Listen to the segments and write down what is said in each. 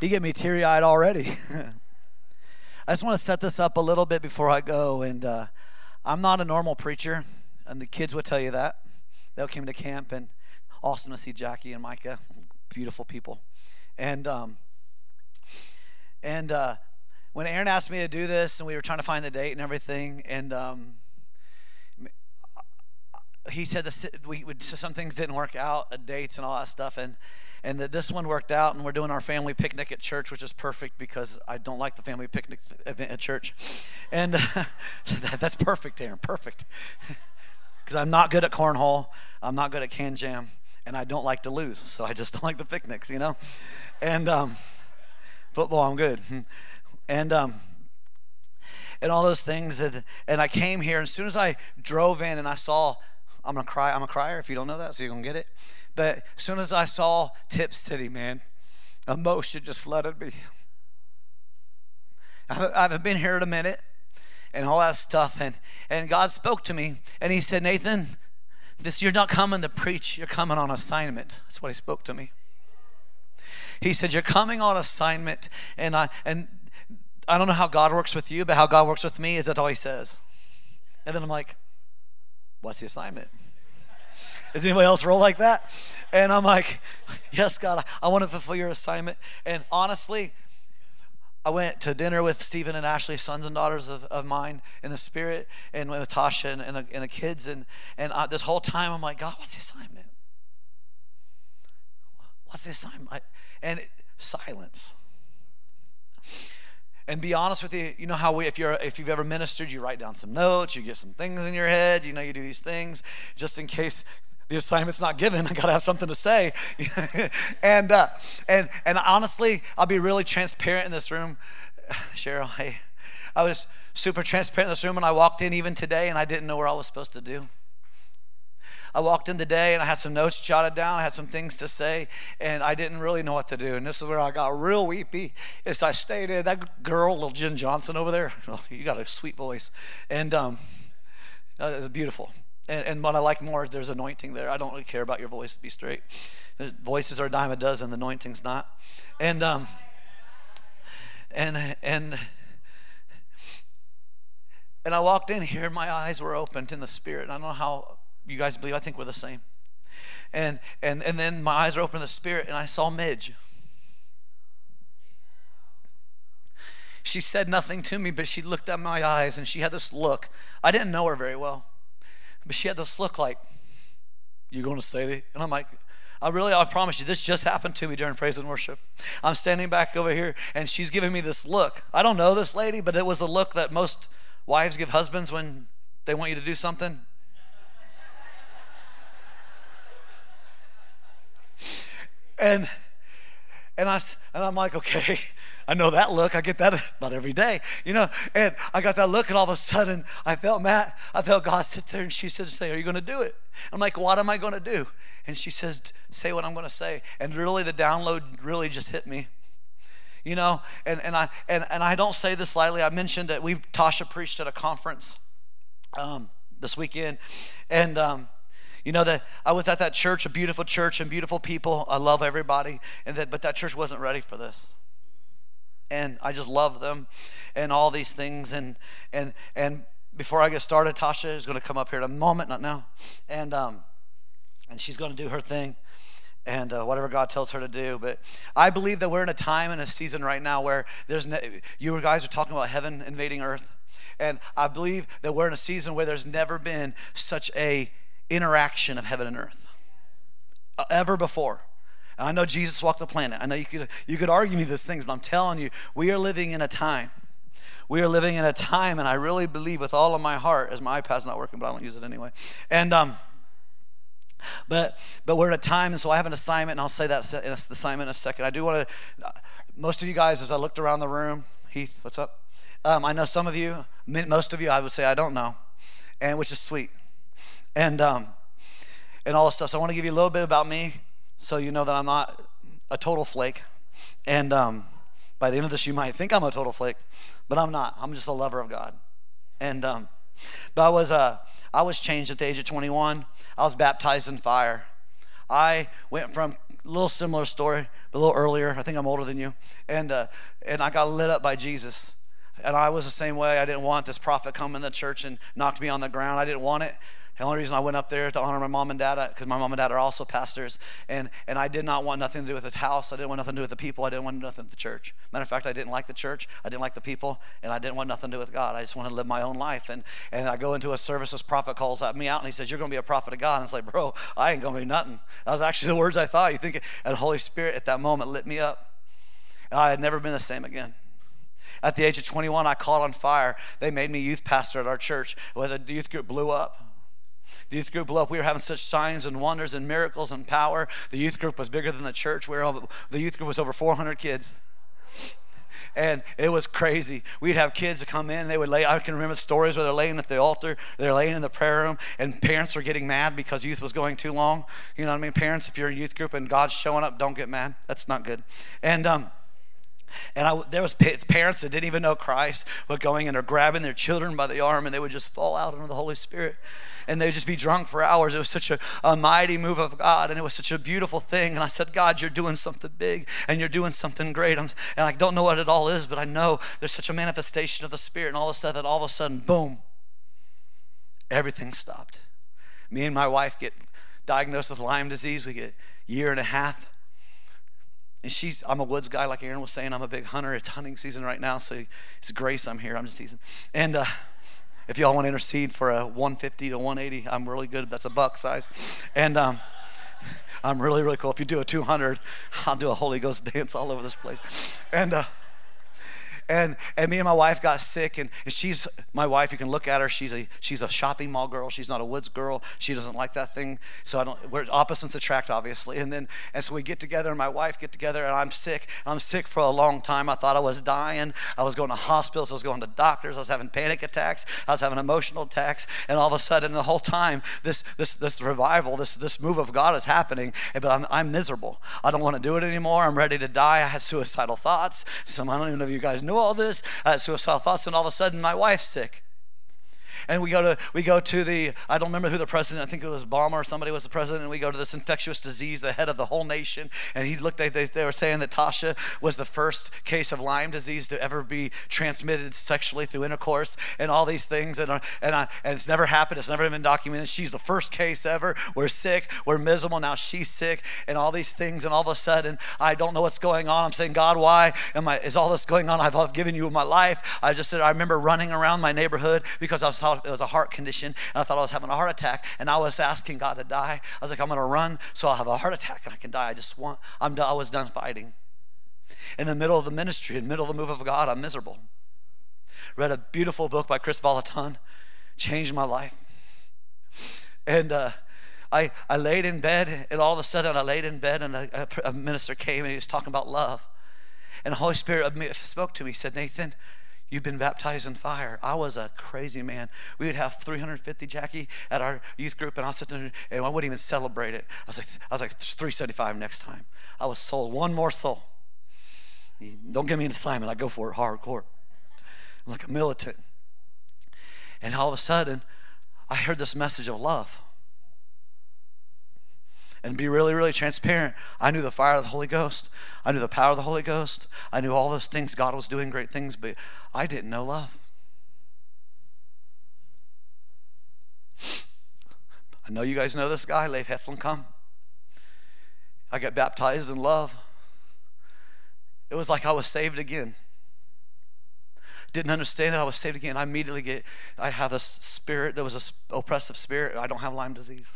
He get me teary eyed already. I just want to set this up a little bit before I go. And uh, I'm not a normal preacher, and the kids will tell you that. They came to camp and awesome to see Jackie and Micah, beautiful people. And um, and uh, when Aaron asked me to do this, and we were trying to find the date and everything, and um, he said this, we would, some things didn't work out, uh, dates and all that stuff, and and that this one worked out, and we're doing our family picnic at church, which is perfect because I don't like the family picnic event at church, and that's perfect, Aaron, perfect, because I'm not good at cornhole, I'm not good at can jam, and I don't like to lose, so I just don't like the picnics, you know, and um, football I'm good, and um, and all those things, and, and I came here, and as soon as I drove in and I saw, I'm gonna cry, I'm a crier if you don't know that, so you're gonna get it. But as soon as I saw Tipp City, man, emotion just flooded me. I haven't been here in a minute and all that stuff. And, and God spoke to me and He said, Nathan, this you're not coming to preach, you're coming on assignment. That's what He spoke to me. He said, You're coming on assignment. And I and I don't know how God works with you, but how God works with me is that all He says. And then I'm like, What's the assignment? Does anybody else roll like that? And I'm like, yes, God, I want to fulfill your assignment. And honestly, I went to dinner with Stephen and Ashley, sons and daughters of, of mine in the spirit, and with Tasha and, and, the, and the kids. And, and I, this whole time, I'm like, God, what's the assignment? What's the assignment? And it, silence. And be honest with you, you know how we, if you're, if you've ever ministered, you write down some notes, you get some things in your head, you know, you do these things just in case the assignment's not given. I got to have something to say. and, uh, and, and honestly, I'll be really transparent in this room. Cheryl, hey, I was super transparent in this room and I walked in even today and I didn't know where I was supposed to do. I walked in today and I had some notes jotted down. I had some things to say, and I didn't really know what to do. And this is where I got real weepy. As I stated, that girl, little Jen Johnson over there, you got a sweet voice, and um, it was beautiful. And, and, what I like more, is there's anointing there. I don't really care about your voice, be straight. voices are a dime a dozen, the anointing's not. And um, and and and I walked in here, my eyes were opened in the spirit. I don't know how you guys believe. I think we're the same. And and and then my eyes are open in the spirit, and I saw Midge. She said nothing to me, but she looked at my eyes and she had this look. I didn't know her very well. But she had this look like, You're going to say that? And I'm like, I really, I promise you, this just happened to me during praise and worship. I'm standing back over here, and she's giving me this look. I don't know this lady, but it was the look that most wives give husbands when they want you to do something. And and I and I'm like, okay, I know that look. I get that about every day, you know. And I got that look, and all of a sudden, I felt Matt. I felt God sit there, and she said, "Say, are you going to do it?" I'm like, "What am I going to do?" And she says, "Say what I'm going to say." And really, the download really just hit me, you know. And and I and and I don't say this lightly. I mentioned that we Tasha preached at a conference um, this weekend, and. Um, you know that I was at that church, a beautiful church and beautiful people. I love everybody, and that, but that church wasn't ready for this and I just love them and all these things. And and and before I get started, Tasha is going to come up here in a moment, not now, and um, and she's going to do her thing and uh, whatever God tells her to do. But I believe that we're in a time and a season right now where there's ne- you guys are talking about heaven invading earth, and I believe that we're in a season where there's never been such a interaction of heaven and earth uh, ever before. I know Jesus walked the planet. I know you could, you could argue me these things, but I'm telling you, we are living in a time. We are living in a time, and I really believe with all of my heart, as my iPad's not working, but I don't use it anyway. And um, but but we're at a time, and so I have an assignment, and I'll say that assignment in a second. I do want to. Most of you guys, as I looked around the room, Heath, what's up? Um, I know some of you, most of you, I would say I don't know, and which is sweet, and um, and all this stuff. So I want to give you a little bit about me, so you know that I'm not a total flake. And um, by the end of this, you might think I'm a total flake, but I'm not. I'm just a lover of God. And um, but I was uh, I was changed at the age of 21. I was baptized in fire. I went from a little similar story, but a little earlier. I think I'm older than you. And, uh, and I got lit up by Jesus. And I was the same way. I didn't want this prophet coming to the church and knocked me on the ground. I didn't want it. The only reason I went up there to honor my mom and dad, because my mom and dad are also pastors, and, and I did not want nothing to do with the house. I didn't want nothing to do with the people. I didn't want nothing with the church. Matter of fact, I didn't like the church. I didn't like the people, and I didn't want nothing to do with God. I just wanted to live my own life. And, and I go into a service, this prophet calls me out, and he says, You're going to be a prophet of God. And it's like, Bro, I ain't going to be nothing. That was actually the words I thought. You think, and Holy Spirit at that moment lit me up. And I had never been the same again. At the age of 21, I caught on fire. They made me youth pastor at our church, where the youth group blew up. The youth group blew up. We were having such signs and wonders and miracles and power. The youth group was bigger than the church. We were the youth group was over 400 kids and it was crazy. We'd have kids come in, they would lay, I can remember stories where they're laying at the altar, they're laying in the prayer room, and parents were getting mad because youth was going too long. You know what I mean? Parents, if you're in youth group and God's showing up, don't get mad. That's not good. And, um, and I, there was parents that didn't even know Christ, but going and they're grabbing their children by the arm, and they would just fall out under the Holy Spirit and they'd just be drunk for hours. It was such a, a mighty move of God, and it was such a beautiful thing. And I said, God, you're doing something big, and you're doing something great. I'm, and I don't know what it all is, but I know there's such a manifestation of the Spirit, and all of a sudden, all of a sudden, boom, everything stopped. Me and my wife get diagnosed with Lyme disease. We get year and a half. And she's, I'm a woods guy, like Aaron was saying. I'm a big hunter. It's hunting season right now, so it's grace I'm here. I'm just teasing. And uh, if y'all want to intercede for a 150 to 180, I'm really good. That's a buck size. And um, I'm really, really cool. If you do a 200, I'll do a Holy Ghost dance all over this place. And, uh, and and me and my wife got sick and, and she's my wife you can look at her she's a she's a shopping mall girl. She's not a woods girl. She doesn't like that thing. So i don't we're opposites attract obviously. And then and so we get together and my wife get together and i'm sick. I'm sick for a long time. I thought i was dying. I was going to hospitals. I was going to doctors. I was having panic attacks. I was having emotional attacks. And all of a sudden the whole time this this this revival this this move of god is happening. But i'm, I'm miserable. I don't want to do it anymore. I'm ready to die. I had suicidal thoughts. Some i don't even know if you guys know all this uh, suicidal thoughts, and all of a sudden my wife's sick and we go to we go to the I don't remember who the president I think it was Obama or somebody was the president and we go to this infectious disease the head of the whole nation and he looked at they, they were saying that Tasha was the first case of Lyme disease to ever be transmitted sexually through intercourse and all these things and and, I, and it's never happened it's never been documented. She's the first case ever. We're sick we're miserable now she's sick and all these things and all of a sudden I don't know what's going on. I'm saying God why am I is all this going on? I've given you my life. I just said I remember running around my neighborhood because I was thought it was a heart condition, and I thought I was having a heart attack, and I was asking God to die. I was like, I'm going to run so I'll have a heart attack and I can die. I just want, I'm done, I was done fighting. In the middle of the ministry, in the middle of the move of God, I'm miserable. Read a beautiful book by Kris Vallotton, changed my life. And uh, I, I laid in bed, and all of a sudden I laid in bed, and a, a minister came and he was talking about love. And the Holy Spirit spoke to me, he said, Nathan, You've been baptized in fire. I was a crazy man. We would have 350 Jackie at our youth group, and I sitting there, and I wouldn't even celebrate it. I was like, I was like 375 next time. I was sold. One more soul. Don't give me an assignment. I go for it hardcore. I'm like a militant. And all of a sudden, I heard this message of love and be really, really transparent. I knew the fire of the Holy Ghost. I knew the power of the Holy Ghost. I knew all those things. God was doing great things, but I didn't know love. I know you guys know this guy, Leif Hetland come. I got baptized in love. It was like I was saved again. Didn't understand it. I was saved again. I immediately get, I have a spirit, there was an oppressive spirit. I don't have Lyme disease.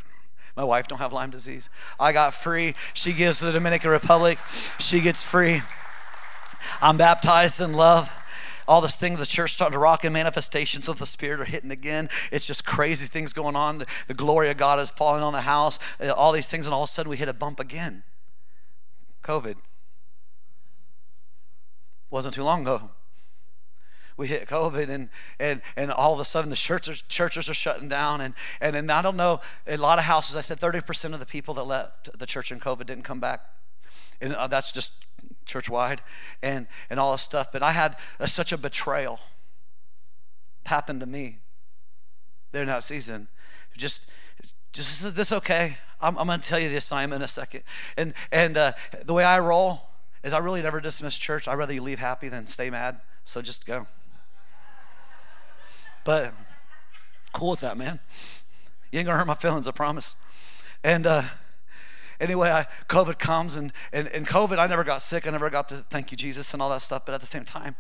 My wife don't have Lyme disease. I got free. She gives to the Dominican Republic. She gets free. I'm baptized in love all this thing the church starting to rock and manifestations of the spirit are hitting again it's just crazy things going on the glory of god is falling on the house uh, all these things and all of a sudden we hit a bump again covid wasn't too long ago we hit COVID and, and, and all of a sudden the churches, churches are shutting down. And, and, and I don't know, a lot of houses, I said 30% of the people that left the church in COVID didn't come back. And uh, that's just church wide and, and all this stuff. But I had a, such a betrayal happen to me during that season. Just just is this okay? I'm, I'm going to tell you the assignment in a second. And and uh, the way I roll is I really never dismiss church. I'd rather you leave happy than stay mad. So just go. But cool with that, man. You ain't gonna hurt my feelings, I promise. And uh, anyway, I, COVID comes, and, and, and COVID, I never got sick. I never got to thank you, Jesus, and all that stuff. But at the same time,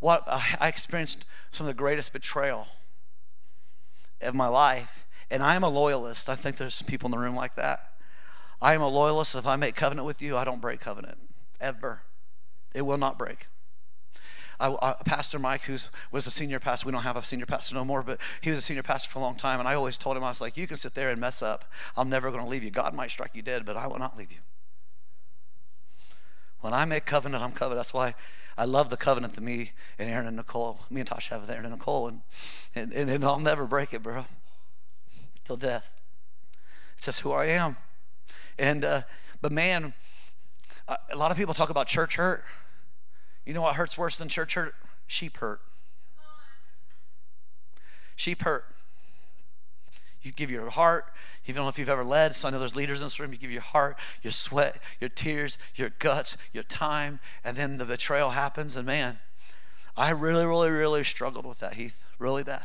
what I experienced some of the greatest betrayal of my life. And I am a loyalist. I think there's some people in the room like that. I am a loyalist. If I make covenant with you, I don't break covenant ever. It will not break. I, I, pastor Mike, who was a senior pastor, we don't have a senior pastor no more, but he was a senior pastor for a long time. And I always told him, I was like, you can sit there and mess up. I'm never going to leave you. God might strike you dead, but I will not leave you. When I make covenant, I'm covenant. That's why I love the covenant that me and Aaron and Nicole, me and Tasha have with Aaron and Nicole, and, and, and, and I'll never break it, bro, till death. It's just who I am. And, uh, but man, a lot of people talk about church hurt. You know what hurts worse than church hurt? Sheep hurt. Sheep hurt. You give your heart. You don't know if you've ever led, so I know there's leaders in this room. You give your heart, your sweat, your tears, your guts, your time, and then the betrayal happens. And man, I really, really, really struggled with that, Heath, really bad.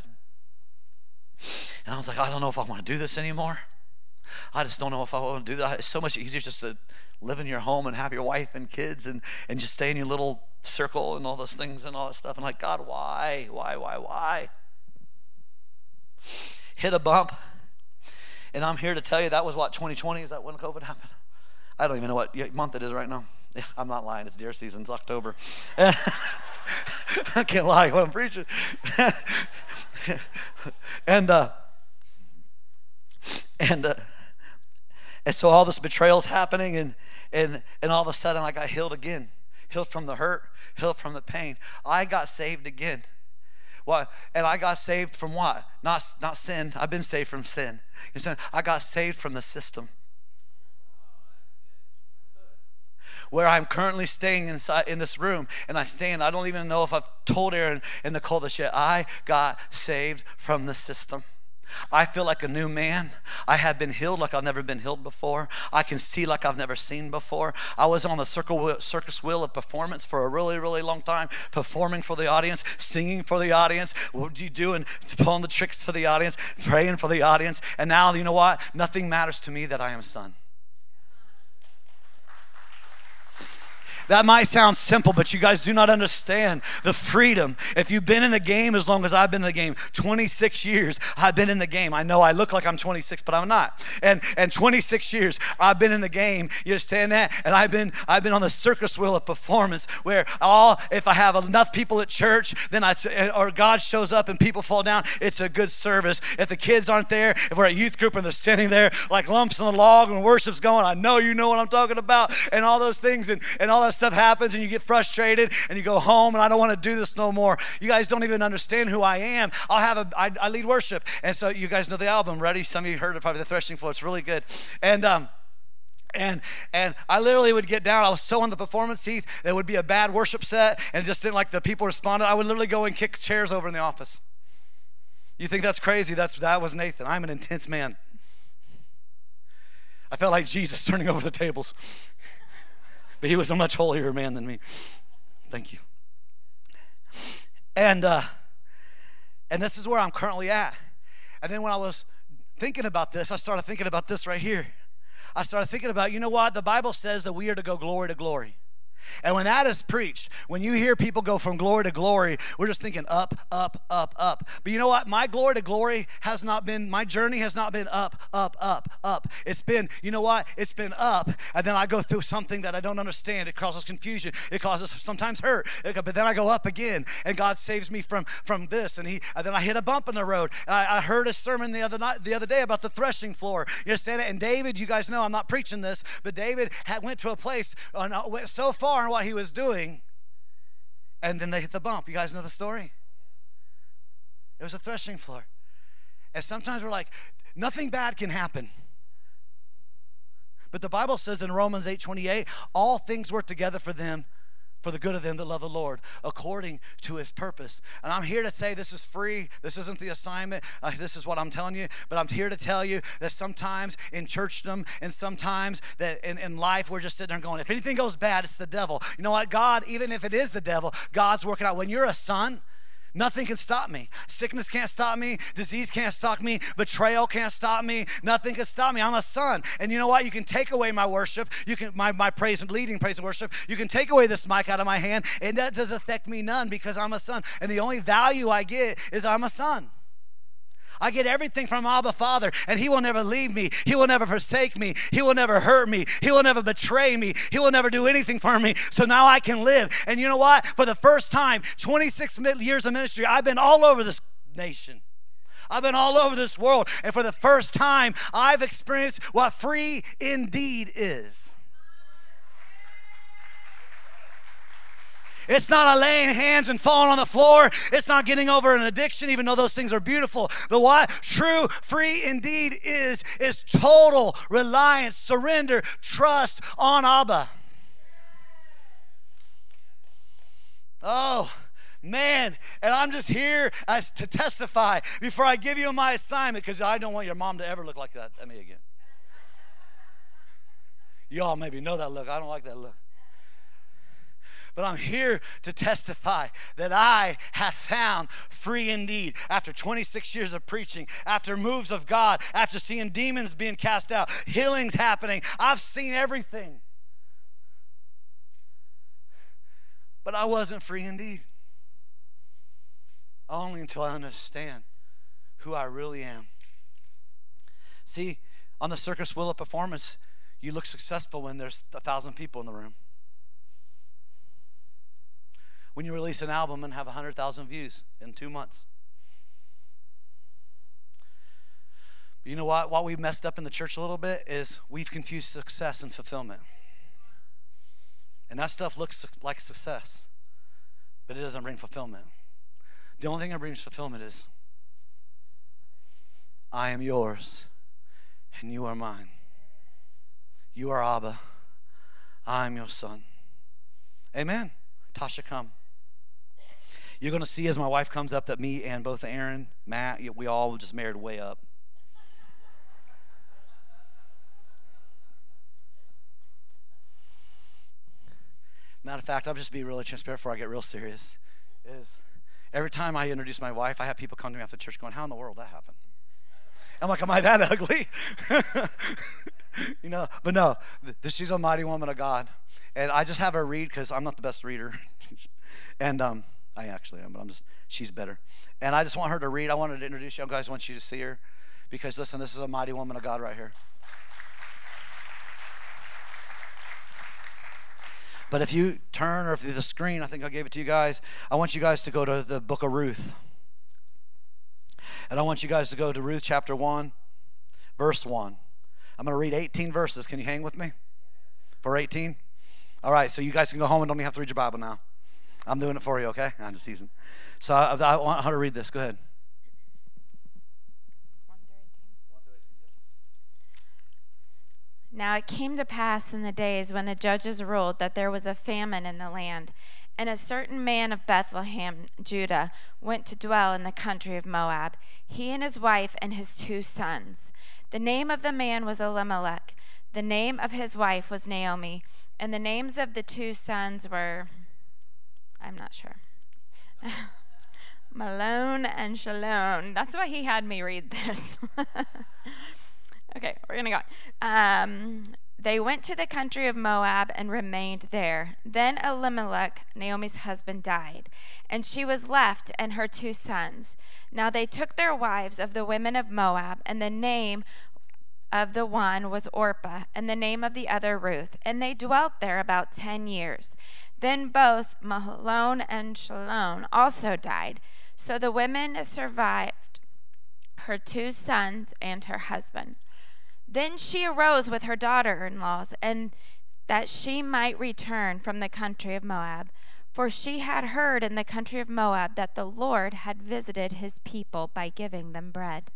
And I was like, I don't know if I want to do this anymore. I just don't know if I want to do that. It's so much easier just to live in your home and have your wife and kids and, and just stay in your little circle and all those things and all that stuff. And like, God, why? Why, why, why? Hit a bump. And I'm here to tell you that was what, 2020? Is that when COVID happened? I don't even know what month it is right now. I'm not lying. It's deer season. It's October. I can't lie when I'm preaching. and uh, and uh, and so all this betrayal's happening, and and and all of a sudden I got healed again healed from the hurt, healed from the pain. I got saved again. What? And I got saved from what? Not, not sin. I've been saved from sin. You understand? I got saved from the system. Where I'm currently staying inside in this room, and I stand. I don't even know if I've told Aaron and Nicole this yet. I got saved from the system. I feel like a new man. I have been healed like I've never been healed before. I can see like I've never seen before. I was on the circus wheel of performance for a really, really long time, performing for the audience, singing for the audience. What do you doing? Pulling the tricks for the audience, praying for the audience. And now, you know what? Nothing matters to me that I am a son. That might sound simple, but you guys do not understand the freedom. If you've been in the game as long as I've been in the game, 26 years, I've been in the game. I know I look like I'm 26, but I'm not. And and 26 years I've been in the game. You understand that? And I've been I've been on the circus wheel of performance where all if I have enough people at church, then I or God shows up and people fall down, it's a good service. If the kids aren't there, if we're at youth group and they're standing there like lumps on the log and worship's going, I know you know what I'm talking about, and all those things and, and all that stuff happens and you get frustrated and you go home and I don't want to do this no more. You guys don't even understand who I am. I'll have a, I, I lead worship. And so you guys know the album, Ready? Some of you heard it probably, The Threshing Floor. It's really good. And, um, and and I literally would get down. I was so on the performance seat. There would be a bad worship set, and just didn't like the people responded. I would literally go and kick chairs over in the office. You think that's crazy? That's that was Nathan. I'm an intense man. I felt like Jesus turning over the tables but he was a much holier man than me. Thank you. And uh, and this is where I'm currently at. And then when I was thinking about this, I started thinking about this right here. I started thinking about, you know what? The Bible says that we are to go glory to glory. And when that is preached, when you hear people go from glory to glory, we're just thinking up, up, up, up. But you know what? My glory to glory has not been, my journey has not been up, up, up, up. It's been, you know what? It's been up. And then I go through something that I don't understand. It causes confusion. It causes sometimes hurt. But then I go up again and God saves me from, from this. And he, and then I hit a bump in the road. I, I heard a sermon the other night, the other day about the threshing floor. You understand it? And David, you guys know I'm not preaching this, but David had, went to a place, uh, went so far far in what he was doing, and then they hit the bump. You guys know the story? It was a threshing floor. And sometimes we're like, nothing bad can happen. But the Bible says in Romans 8 28, all things work together for them for the good of them that love the Lord, according to his purpose. And I'm here to say this is free. This isn't the assignment. Uh, this is what I'm telling you. But I'm here to tell you that sometimes in churchdom and sometimes that in, in life, we're just sitting there going, if anything goes bad, it's the devil. You know what? God, even if it is the devil, God's working out. When you're a son, Nothing can stop me. Sickness can't stop me. Disease can't stop me. Betrayal can't stop me. Nothing can stop me. I'm a son. And you know what? You can take away my worship. You can my, my praise and leading praise and worship. You can take away this mic out of my hand, and that does affect me none because I'm a son. And the only value I get is I'm a son. I get everything from Abba Father, and He will never leave me. He will never forsake me. He will never hurt me. He will never betray me. He will never do anything for me. So now I can live. And you know what? For the first time, 26 years of ministry, I've been all over this nation. I've been all over this world, and for the first time, I've experienced what free indeed is. It's not a laying hands and falling on the floor. It's not getting over an addiction, even though those things are beautiful. But what true free indeed is, is total reliance, surrender, trust on Abba. Oh, man. And I'm just here as to testify before I give you my assignment because I don't want your mom to ever look like that at me again. Y'all maybe know that look. I don't like that look but I'm here to testify that I have found free indeed. After 26 years of preaching, after moves of God, after seeing demons being cast out, healings happening, I've seen everything. But I wasn't free indeed. Only until I understand who I really am. See, on the circus wheel of performance, you look successful when there's a thousand people in the room when you release an album and have 100,000 views in two months. But you know what? What we've messed up in the church a little bit is we've confused success and fulfillment. And that stuff looks like success, but it doesn't bring fulfillment. The only thing that brings fulfillment is I am yours and you are mine. You are Abba. I am your son. Amen. Tasha, come. You're going to see as my wife comes up that me and both Aaron, Matt, we all just married way up. Matter of fact, I'll just be really transparent before I get real serious. Is every time I introduce my wife, I have people come to me after church going, How in the world that happened? I'm like, Am I that ugly? you know, but no, she's a mighty woman of God. And I just have her read because I'm not the best reader. and um, I actually am, but I'm just, she's better. And I just want her to read. I wanted to introduce you guys. I want you to see her because, listen, this is a mighty woman of God right here. But if you turn or if the screen, I think I gave it to you guys, I want you guys to go to the book of Ruth. And I want you guys to go to Ruth chapter 1, verse 1. I'm going to read 18 verses. Can you hang with me for 18? All right, so you guys can go home and don't even have to read your Bible now. I'm doing it for you, okay? I'm just teasing. So I, I want her to read this. Go ahead. Now it came to pass in the days when the judges ruled that there was a famine in the land, and a certain man of Bethlehem, Judah, went to dwell in the country of Moab, he and his wife and his two sons. The name of the man was Elimelech, the name of his wife was Naomi, and the names of the two sons were I'm not sure. Malone and Shalom. That's why he had me read this. okay, we're going to go. Um, they went to the country of Moab and remained there. Then Elimelech, Naomi's husband, died, and she was left and her two sons. Now they took their wives of the women of Moab, and the name of the one was Orpah, and the name of the other Ruth, and they dwelt there about ten years. Then both Mahlon and Shalom also died. So the women survived her two sons and her husband. Then she arose with her daughter in laws, and that she might return from the country of Moab. For she had heard in the country of Moab that the Lord had visited his people by giving them bread.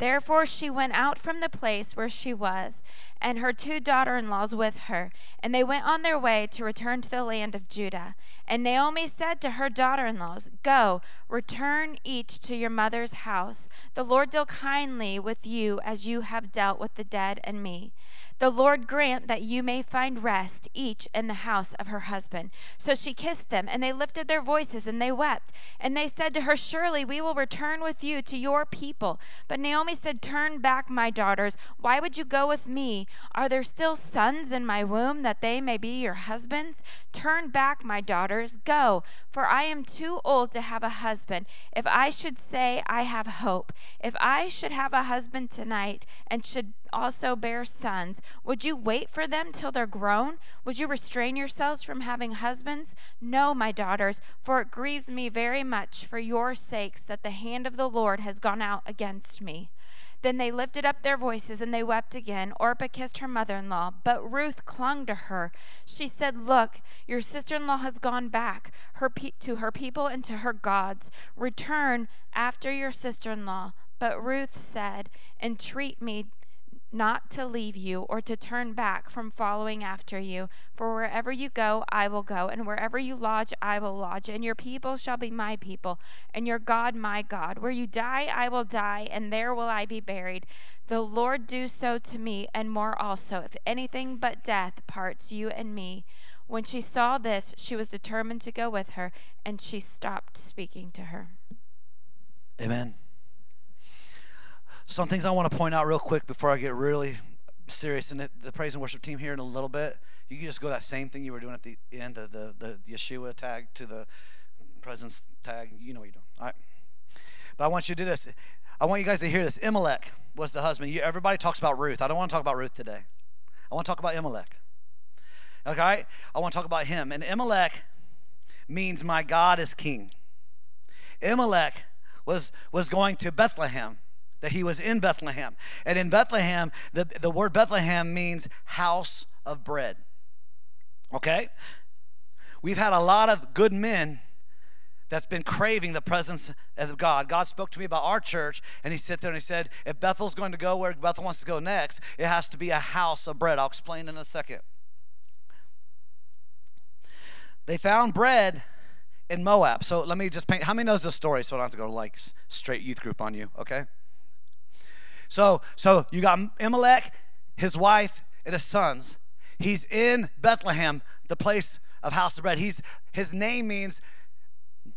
Therefore she went out from the place where she was, and her two daughter in laws with her, and they went on their way to return to the land of Judah. And Naomi said to her daughter in laws, Go, return each to your mother's house. The Lord deal kindly with you as you have dealt with the dead and me. The Lord grant that you may find rest, each in the house of her husband. So she kissed them, and they lifted their voices, and they wept. And they said to her, Surely we will return with you to your people. But Naomi said, Turn back, my daughters. Why would you go with me? Are there still sons in my womb that they may be your husbands? Turn back, my daughters. Go, for I am too old to have a husband. If I should say I have hope, if I should have a husband tonight and should also bear sons, would you wait for them till they're grown? Would you restrain yourselves from having husbands? No, my daughters, for it grieves me very much for your sakes that the hand of the Lord has gone out against me. Then they lifted up their voices and they wept again. Orpah kissed her mother in law, but Ruth clung to her. She said, Look, your sister in law has gone back her pe- to her people and to her gods. Return after your sister in law. But Ruth said, Entreat me not to leave you or to turn back from following after you. For wherever you go, I will go, and wherever you lodge, I will lodge, and your people shall be my people, and your God my God. Where you die, I will die, and there will I be buried. The Lord do so to me, and more also, if anything but death parts you and me. When she saw this, she was determined to go with her, and she stopped speaking to her. Amen. Some things I want to point out real quick before I get really serious. And the praise and worship team here in a little bit, you can just go that same thing you were doing at the end of the, the Yeshua tag to the presence tag. You know what you're doing. All right. But I want you to do this. I want you guys to hear this. Imelech was the husband. You, everybody talks about Ruth. I don't want to talk about Ruth today. I want to talk about Imelech. Okay? I want to talk about him. And Imelech means my God is king. Imelech was, was going to Bethlehem that he was in Bethlehem. And in Bethlehem, the, the word Bethlehem means house of bread. Okay? We've had a lot of good men that's been craving the presence of God. God spoke to me about our church, and He sat there and He said, If Bethel's going to go where Bethel wants to go next, it has to be a house of bread. I'll explain in a second. They found bread in Moab. So let me just paint. How many knows this story so I don't have to go like straight youth group on you, okay? So, so you got Imelech, his wife, and his sons. He's in Bethlehem, the place of house of bread. He's his name means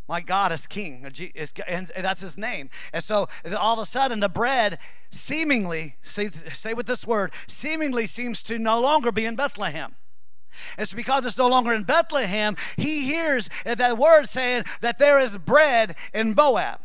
my God is king, and that's his name. And so all of a sudden, the bread seemingly, say, say with this word, seemingly seems to no longer be in Bethlehem. It's because it's no longer in Bethlehem, he hears that word saying that there is bread in Moab.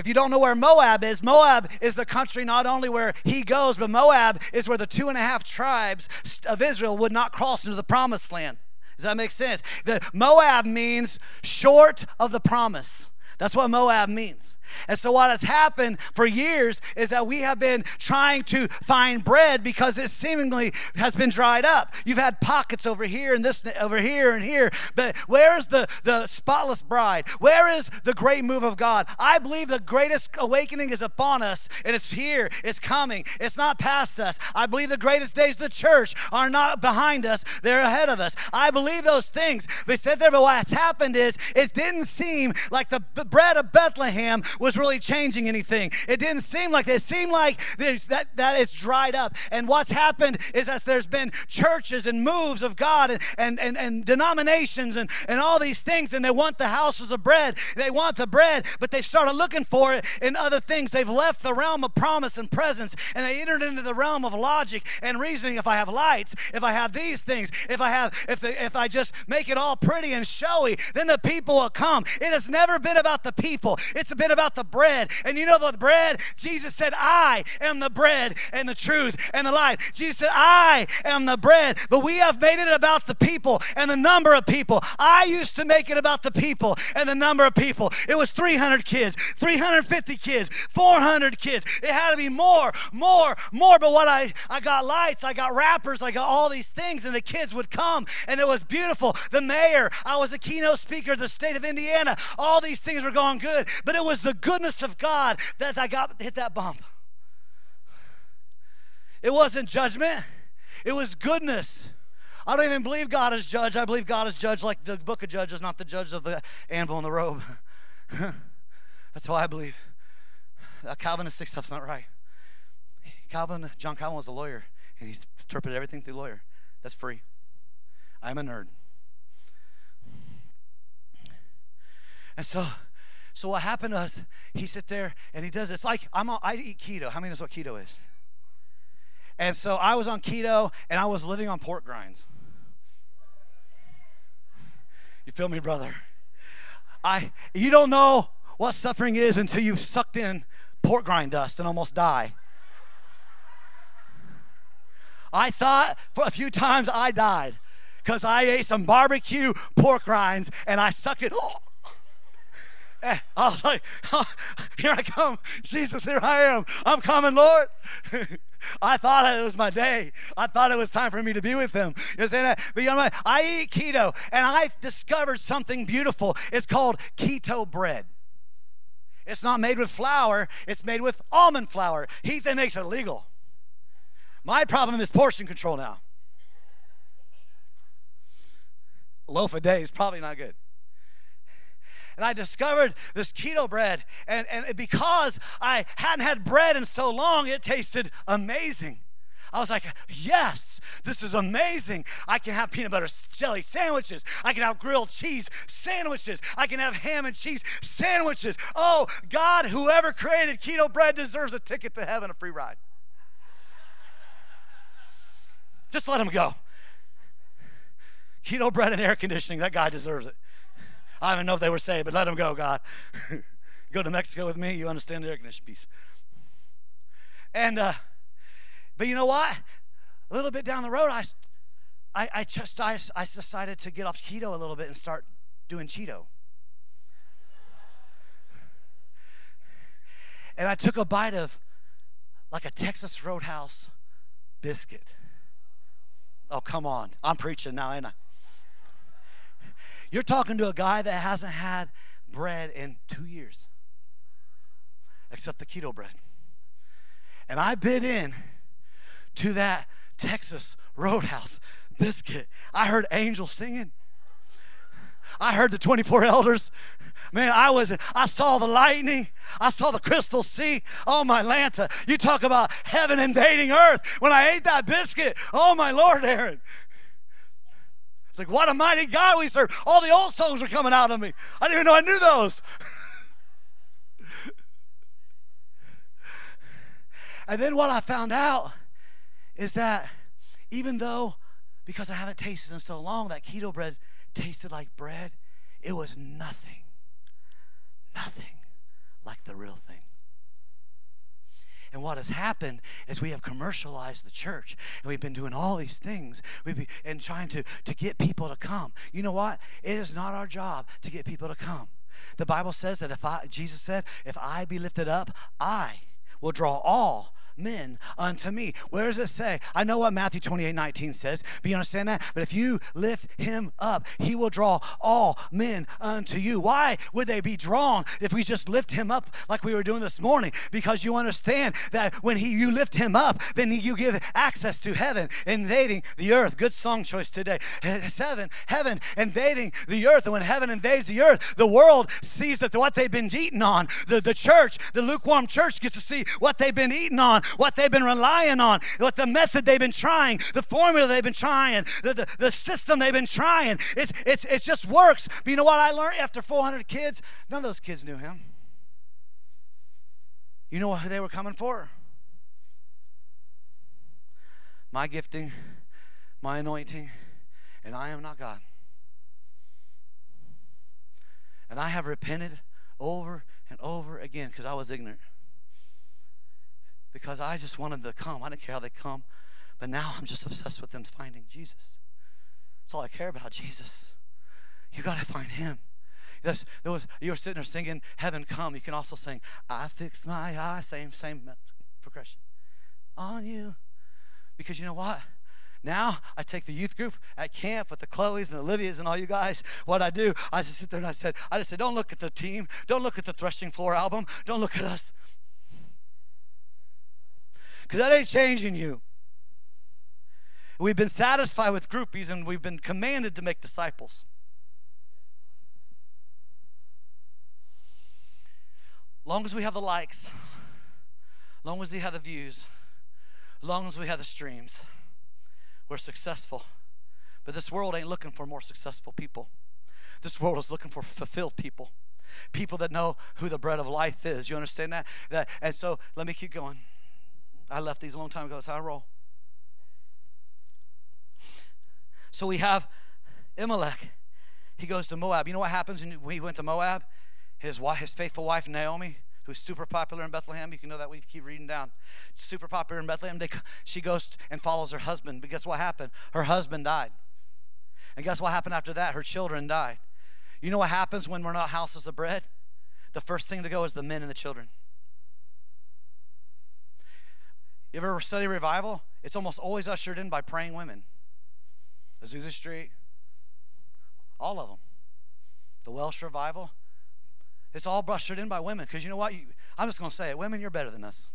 If you don't know where Moab is, Moab is the country not only where he goes, but Moab is where the two and a half tribes of Israel would not cross into the promised land. Does that make sense? The Moab means short of the promise. That's what Moab means. And so, what has happened for years is that we have been trying to find bread because it seemingly has been dried up. You've had pockets over here and this over here and here, but where's the, the spotless bride? Where is the great move of God? I believe the greatest awakening is upon us, and it's here, it's coming, it's not past us. I believe the greatest days of the church are not behind us, they're ahead of us. I believe those things. But said there, but what's happened is it didn't seem like the bread of Bethlehem was really changing anything. It didn't seem like it seemed like that that is dried up. And what's happened is that there's been churches and moves of God and and, and, and denominations and, and all these things, and they want the houses of bread. They want the bread, but they started looking for it in other things. They've left the realm of promise and presence, and they entered into the realm of logic and reasoning. If I have lights, if I have these things, if I have if the, if I just make it all pretty and showy, then the people will come. It has never been about the people. It's been about the bread. And you know the bread? Jesus said, I am the bread and the truth and the life. Jesus said, I am the bread. But we have made it about the people and the number of people. I used to make it about the people and the number of people. It was 300 kids, 350 kids, 400 kids. It had to be more, more, more. But what I, I got lights, I got rappers, I got all these things, and the kids would come, and it was beautiful. The mayor, I was a keynote speaker the state of Indiana. All these things were going good, but it was the goodness of God that I got hit that bump. It wasn't judgment, it was goodness. I don't even believe God is judge. I believe God is judge like the book of Judges, not the judge of the anvil and the robe. That's how I believe. Uh, that Calvinistic stuff's not right. Calvin, John Calvin was a lawyer, and he interpreted everything through lawyer. That's free. I'm a nerd. And so, so what happened was he sit there and he does. It's like I'm. On, I eat keto. How many knows what keto is? And so I was on keto and I was living on pork grinds. You feel me, brother? I. You don't know what suffering is until you've sucked in pork grind dust and almost die. I thought for a few times I died because I ate some barbecue pork rinds and I sucked it. Oh. Eh, I was like, oh, here I come. Jesus, here I am. I'm coming, Lord. I thought it was my day. I thought it was time for me to be with him. You understand that? But you know what? I eat keto and I discovered something beautiful. It's called keto bread. It's not made with flour, it's made with almond flour. Heath makes it legal. My problem is portion control now. loaf a day is probably not good. And I discovered this keto bread, and, and because I hadn't had bread in so long, it tasted amazing. I was like, yes, this is amazing. I can have peanut butter jelly sandwiches. I can have grilled cheese sandwiches. I can have ham and cheese sandwiches. Oh, God, whoever created keto bread deserves a ticket to heaven, a free ride. Just let him go. Keto bread and air conditioning, that guy deserves it. I don't even know if they were saved, but let them go, God. go to Mexico with me, you understand the air conditioning piece. And, uh, but you know what? A little bit down the road, I, I, I just, I, I decided to get off keto a little bit and start doing Cheeto. And I took a bite of like a Texas Roadhouse biscuit. Oh, come on. I'm preaching now, ain't I? You're talking to a guy that hasn't had bread in two years, except the keto bread. And I bit in to that Texas Roadhouse biscuit. I heard angels singing. I heard the 24 elders. Man, I was I saw the lightning. I saw the crystal sea. Oh my Lanta. You talk about heaven invading earth. When I ate that biscuit, oh my Lord, Aaron. Like, what a mighty God we serve. All the old songs were coming out of me. I didn't even know I knew those. and then what I found out is that even though, because I haven't tasted in so long, that keto bread tasted like bread, it was nothing, nothing like the real thing. And what has happened is we have commercialized the church and we've been doing all these things we've been, and trying to, to get people to come. You know what? It is not our job to get people to come. The Bible says that if I, Jesus said, if I be lifted up, I will draw all men unto me. Where does it say? I know what Matthew 28 19 says, but you understand that? But if you lift him up, he will draw all men unto you. Why would they be drawn if we just lift him up like we were doing this morning? Because you understand that when he you lift him up, then you give access to heaven, invading the earth. Good song choice today. Seven, heaven invading the earth. And when heaven invades the earth, the world sees that what they've been eating on. The, the church, the lukewarm church gets to see what they've been eating on what they've been relying on, what the method they've been trying, the formula they've been trying, the, the, the system they've been trying. It's, it's, it just works. But you know what I learned after 400 kids? None of those kids knew him. You know what they were coming for? My gifting, my anointing, and I am not God. And I have repented over and over again because I was ignorant because I just wanted to come. I didn't care how they come. But now I'm just obsessed with them finding Jesus. That's all I care about, Jesus. You got to find him. Yes, there was, you were sitting there singing Heaven Come. You can also sing I fix my eyes, same, same progression, on you. Because you know what? Now I take the youth group at camp with the Chloes and Olivia's and all you guys. What I do, I just sit there and I said, I just said, don't look at the team, don't look at the threshing floor album, don't look at us because that ain't changing you. We've been satisfied with groupies and we've been commanded to make disciples. Long as we have the likes, long as we have the views, long as we have the streams, we're successful. But this world ain't looking for more successful people. This world is looking for fulfilled people. People that know who the bread of life is. You understand that? that and so let me keep going. I left these a long time ago. That's how I roll. So we have Elimelech. He goes to Moab. You know what happens when he went to Moab? His wife, his faithful wife Naomi, who's super popular in Bethlehem. You can know that we keep reading down. Super popular in Bethlehem. They, she goes and follows her husband. But guess what happened? Her husband died. And guess what happened after that? Her children died. You know what happens when we're not houses of bread? The first thing to go is the men and the children. You ever study revival? It's almost always ushered in by praying women. Azusa Street, all of them. The Welsh revival, it's all ushered in by women. Because you know what? You, I'm just going to say it. Women, you're better than us.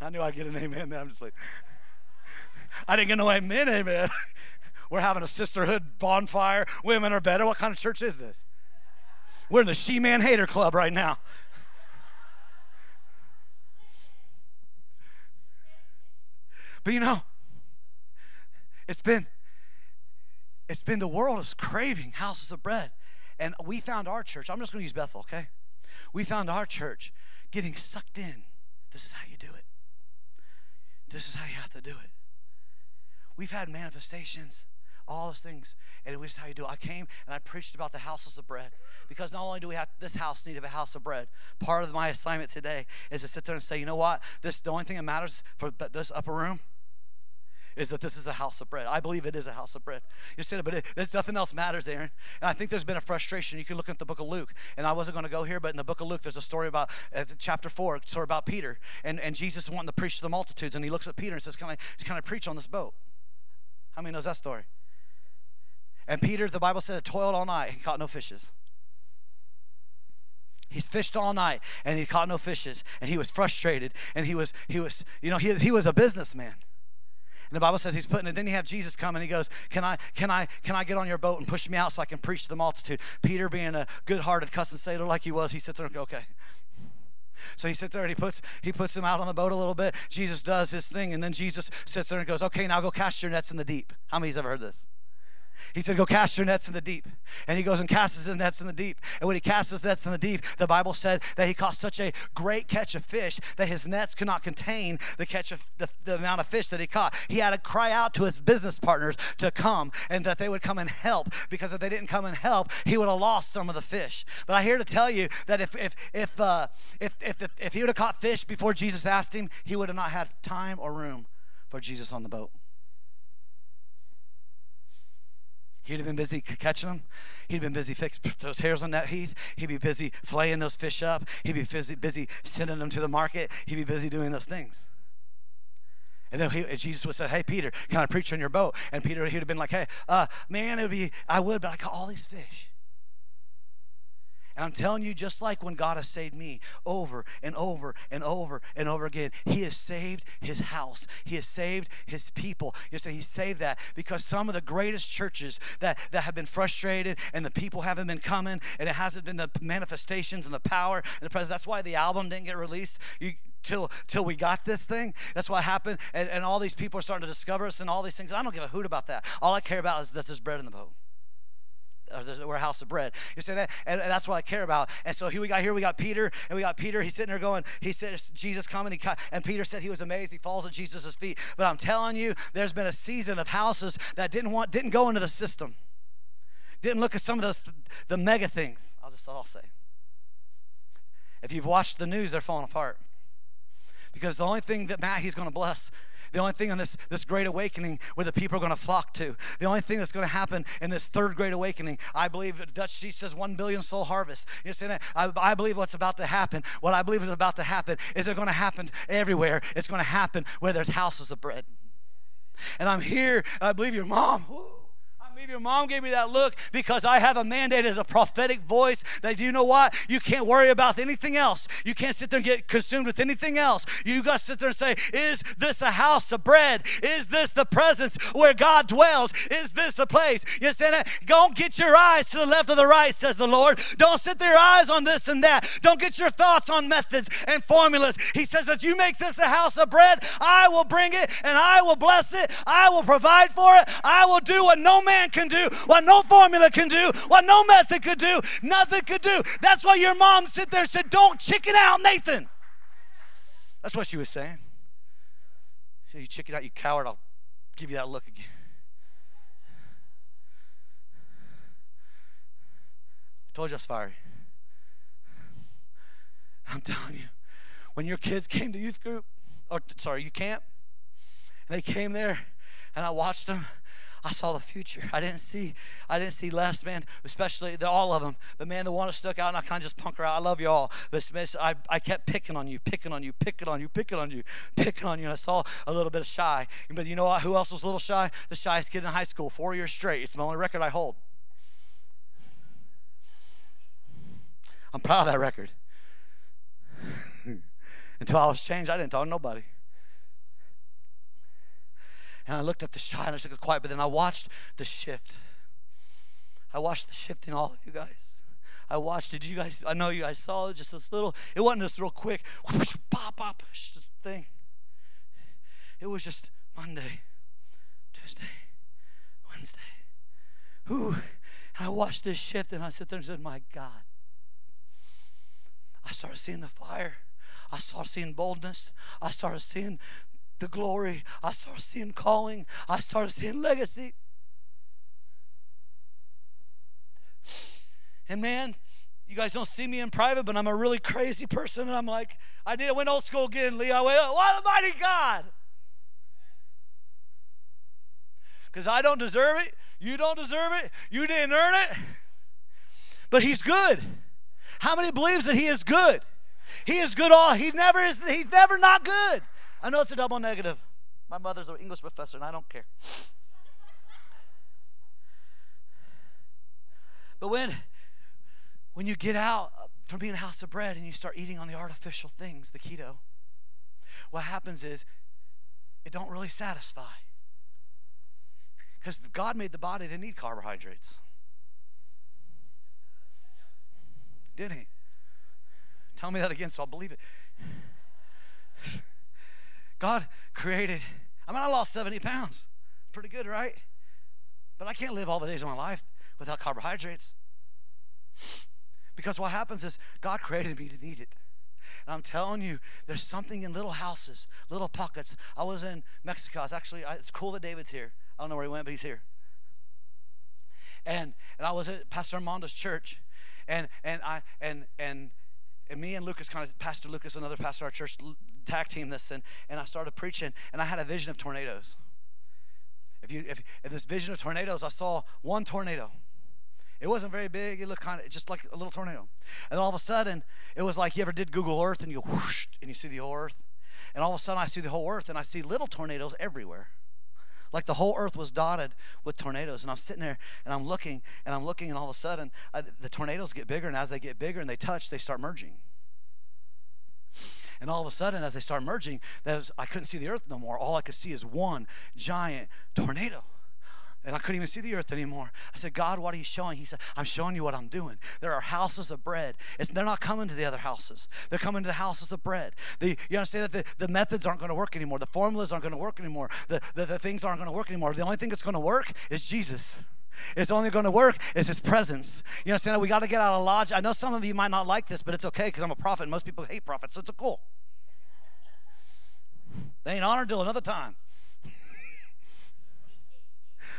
I knew I'd get an amen there. I'm just like, I didn't get no amen, amen. We're having a sisterhood bonfire. Women are better. What kind of church is this? We're in the She Man Hater Club right now. But you know, it's been it's been the world is craving houses of bread. And we found our church. I'm just going to use Bethel, okay? We found our church getting sucked in. This is how you do it. This is how you have to do it. We've had manifestations, all those things, and it was how you do it. I came and I preached about the houses of bread because not only do we have this house need of a house of bread, part of my assignment today is to sit there and say, you know what? This the only thing that matters for this upper room is that this is a house of bread. I believe it is a house of bread. You said, it, but it, there's nothing else matters, Aaron. And I think there's been a frustration. You can look at the book of Luke, and I wasn't going to go here, but in the book of Luke, there's a story about uh, chapter four, story about Peter, and, and Jesus wanting to preach to the multitudes, and he looks at Peter and says, "Can I can I preach on this boat?" How many knows that story? And Peter, the Bible said, toiled all night and caught no fishes. He's fished all night and he caught no fishes and he was frustrated and he was he was you know he, he was a businessman and the Bible says he's putting it. Then you have Jesus come and he goes, Can I, can I, can I get on your boat and push me out so I can preach to the multitude? Peter, being a good-hearted cussing sailor like he was, he sits there and goes, Okay. So he sits there and he puts he puts him out on the boat a little bit. Jesus does his thing, and then Jesus sits there and goes, Okay, now go cast your nets in the deep. How many's ever heard this? He said, Go cast your nets in the deep. And he goes and casts his nets in the deep. And when he casts his nets in the deep, the Bible said that he caught such a great catch of fish that his nets could not contain the catch of the, the amount of fish that he caught. He had to cry out to his business partners to come and that they would come and help because if they didn't come and help, he would have lost some of the fish. But I here to tell you that if if if uh, if if, if, if he would have caught fish before Jesus asked him, he would have not had time or room for Jesus on the boat. He'd have been busy catching them. He'd have been busy fixing those hairs on that heath. He'd be busy flaying those fish up. He'd be busy, busy sending them to the market. He'd be busy doing those things. And then he, Jesus would say, "Hey, Peter, can I preach on your boat?" And Peter, he'd have been like, "Hey, uh, man, it would be, I would, but I caught all these fish." And I'm telling you, just like when God has saved me over and over and over and over again, He has saved His house. He has saved His people. You say He saved that because some of the greatest churches that, that have been frustrated and the people haven't been coming and it hasn't been the manifestations and the power and the presence. That's why the album didn't get released. You, till till we got this thing. That's what happened. And, and all these people are starting to discover us and all these things. And I don't give a hoot about that. All I care about is that there's bread in the boat we're a house of bread. You say that, and that's what I care about. And so here we got here we got Peter, and we got Peter. He's sitting there going. He says Jesus coming. He and Peter said he was amazed. He falls at Jesus' feet. But I'm telling you, there's been a season of houses that didn't want didn't go into the system, didn't look at some of those the mega things. I'll just I'll say. If you've watched the news, they're falling apart. Because the only thing that Matt he's going to bless the only thing in this, this great awakening where the people are going to flock to, the only thing that's going to happen in this third great awakening, I believe Dutch Sheets says 1 billion soul harvest. You see that? I, I believe what's about to happen, what I believe is about to happen, is it going to happen everywhere. It's going to happen where there's houses of bread. And I'm here, I believe your mom. Believe your mom gave me that look because I have a mandate as a prophetic voice that you know what? You can't worry about anything else. You can't sit there and get consumed with anything else. You got to sit there and say, Is this a house of bread? Is this the presence where God dwells? Is this a place? You understand that? Don't get your eyes to the left or the right, says the Lord. Don't sit there eyes on this and that. Don't get your thoughts on methods and formulas. He says, If you make this a house of bread, I will bring it and I will bless it. I will provide for it. I will do what no man can do, what no formula can do, what no method could do, nothing could do. That's why your mom sit there and said, Don't chicken out, Nathan. That's what she was saying. Said, You chicken out, you coward, I'll give you that look again. I told you I was fiery. I'm telling you, when your kids came to youth group, or sorry, you camp, and they came there, and I watched them, I saw the future. I didn't see, I didn't see less, man, especially the, all of them. But man, the one that stuck out, and I kind of just punk her out. I love you all. But Smith, I, I kept picking on you, picking on you, picking on you, picking on you, picking on you. And I saw a little bit of shy. But you know what? Who else was a little shy? The shyest kid in high school, four years straight. It's my only record I hold. I'm proud of that record. Until I was changed, I didn't talk to nobody. And I looked at the shine, I looked at the quiet, but then I watched the shift. I watched the shift in all of you guys. I watched it. You guys, I know you guys saw it, just this little, it wasn't this real quick, pop, pop, just thing. It was just Monday, Tuesday, Wednesday. And I watched this shift and I sat there and said, My God. I started seeing the fire. I started seeing boldness. I started seeing the glory. I started seeing calling. I started seeing legacy. And man, you guys don't see me in private, but I'm a really crazy person. And I'm like, I did. I went old school again, Lee. I went, what a mighty God. Because I don't deserve it. You don't deserve it. You didn't earn it. But He's good. How many believes that He is good? He is good all. He never is. He's never not good. I know it's a double negative. My mother's an English professor, and I don't care. But when when you get out from being a house of bread and you start eating on the artificial things, the keto, what happens is it don't really satisfy. Because God made the body to need carbohydrates. Did he? Tell me that again so I'll believe it. God created, I mean, I lost 70 pounds. It's pretty good, right? But I can't live all the days of my life without carbohydrates. Because what happens is God created me to need it. And I'm telling you, there's something in little houses, little pockets. I was in Mexico. It's actually, it's cool that David's here. I don't know where he went, but he's here. And and I was at Pastor Armando's church, and and I and and and me and Lucas, kind of Pastor Lucas, another pastor of our church, tag team this, and, and I started preaching, and I had a vision of tornadoes. If you if in this vision of tornadoes, I saw one tornado. It wasn't very big. It looked kind of just like a little tornado. And all of a sudden, it was like you ever did Google Earth and you whoosh and you see the whole Earth. And all of a sudden, I see the whole Earth and I see little tornadoes everywhere. Like the whole earth was dotted with tornadoes. And I'm sitting there and I'm looking and I'm looking, and all of a sudden, uh, the tornadoes get bigger. And as they get bigger and they touch, they start merging. And all of a sudden, as they start merging, was, I couldn't see the earth no more. All I could see is one giant tornado and I couldn't even see the earth anymore. I said, God, what are you showing? He said, I'm showing you what I'm doing. There are houses of bread. It's, they're not coming to the other houses. They're coming to the houses of bread. The, you understand that the, the methods aren't going to work anymore. The formulas aren't going to work anymore. The, the, the things aren't going to work anymore. The only thing that's going to work is Jesus. It's only going to work is His presence. You understand? We got to get out of lodge. I know some of you might not like this, but it's okay because I'm a prophet. Most people hate prophets, so it's cool. They ain't honored till another time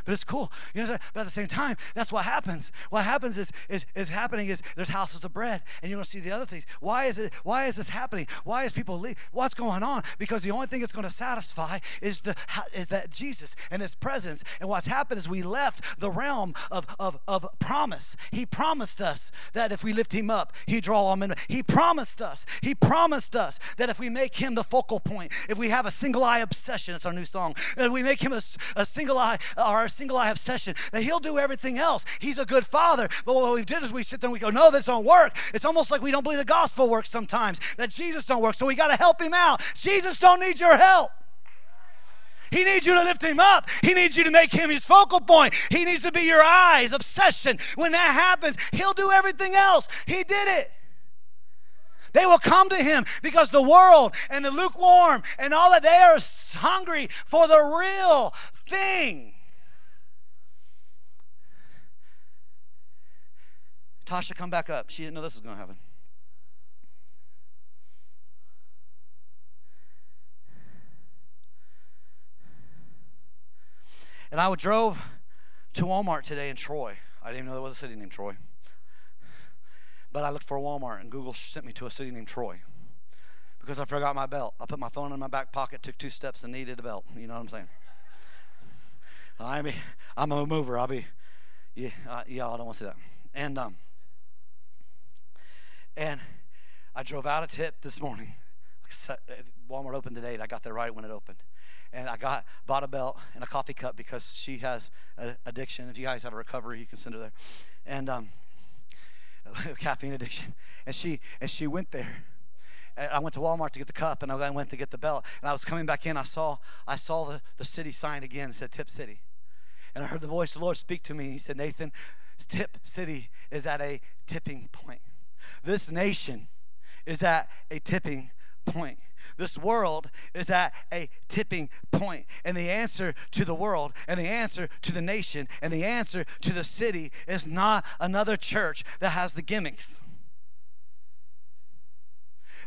but it's cool. You know, but at the same time, that's what happens. What happens is, is, is happening is there's houses of bread, and you don't see the other things. Why is it? Why is this happening? Why is people leave? What's going on? Because the only thing that's going to satisfy is the is that Jesus and His presence. And what's happened is we left the realm of of, of promise. He promised us that if we lift Him up, He draw all men. He promised us. He promised us that if we make Him the focal point, if we have a single eye obsession, it's our new song. If we make Him a, a single eye, our single eye obsession, that He'll do everything else. He's a good Father. But what we did is we sit there and we go, no, this don't work. It's almost like we don't believe the gospel works sometimes, that Jesus don't work. So we got to help Him out. Jesus don't need your help. He needs you to lift him up. He needs you to make him his focal point. He needs to be your eyes, obsession. When that happens, he'll do everything else. He did it. They will come to him because the world and the lukewarm and all that, they are hungry for the real thing. Tasha, come back up. She didn't know this was going to happen. And I drove to Walmart today in Troy. I didn't even know there was a city named Troy. But I looked for a Walmart, and Google sent me to a city named Troy because I forgot my belt. I put my phone in my back pocket, took two steps, and needed a belt. You know what I'm saying? I'm a mover. I'll be, yeah, uh, yeah. I don't want to see that. And um, and I drove out a tip this morning. Walmart opened today, and I got there right when it opened and I got bought a belt and a coffee cup because she has an addiction. If you guys have a recovery, you can send her there, and um, caffeine addiction. And she and she went there. I went to Walmart to get the cup, and I went to get the belt. And I was coming back in. I saw I saw the, the city sign again. It said Tipp City, and I heard the voice of the Lord speak to me. He said, Nathan, Tipp City is at a tipping point. This nation is at a tipping point. This world is at a tipping point. And the answer to the world, and the answer to the nation, and the answer to the city is not another church that has the gimmicks.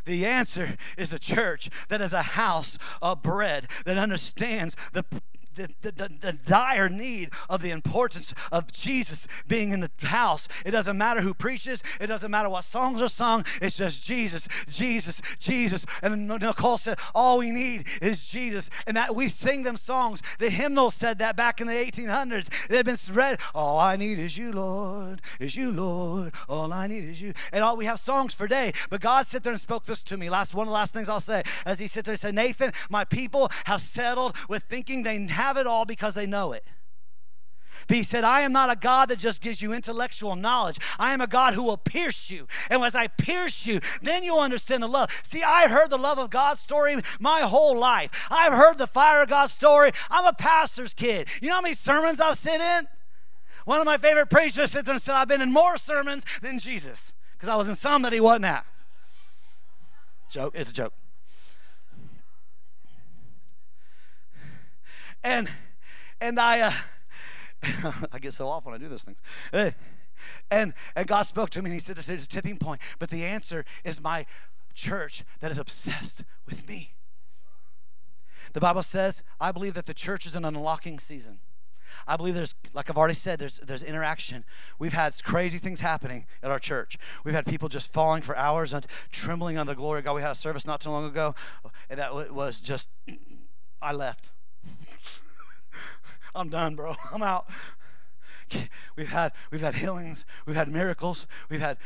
The answer is a church that is a house of bread that understands the the, the, the, the, dire need of the importance of Jesus being in the house. It doesn't matter who preaches, it doesn't matter what songs are sung, it's just Jesus, Jesus, Jesus. And Nicole said, All we need is Jesus. And that we sing them songs. The hymnal said that back in the 1800s. It had been read, All I need is you, Lord, is you, Lord. All I need is you. And all we have songs for day. But God sit there and spoke this to me. Last one of the last things I'll say as he sits there and said, Nathan, my people have settled with thinking they have have it all because they know it. But he said, I am not a God that just gives you intellectual knowledge. I am a God who will pierce you. And as I pierce you, then you'll understand the love. See, I heard the love of God story my whole life. I've heard the fire of God story. I'm a pastor's kid. You know how many sermons I've sit in? One of my favorite preachers sits there and said, I've been in more sermons than Jesus because I was in some that he wasn't at. Joke, it's a joke. And and I uh, I get so off when I do those things. And and God spoke to me and He said, "This is a tipping point." But the answer is my church that is obsessed with me. The Bible says, I believe that the church is an unlocking season. I believe there's, like I've already said, there's there's interaction. We've had crazy things happening at our church. We've had people just falling for hours and trembling on the glory of God. We had a service not too long ago, and that was just, I left. I'm done, bro. I'm out. We've had we've had healings, we've had miracles, we've had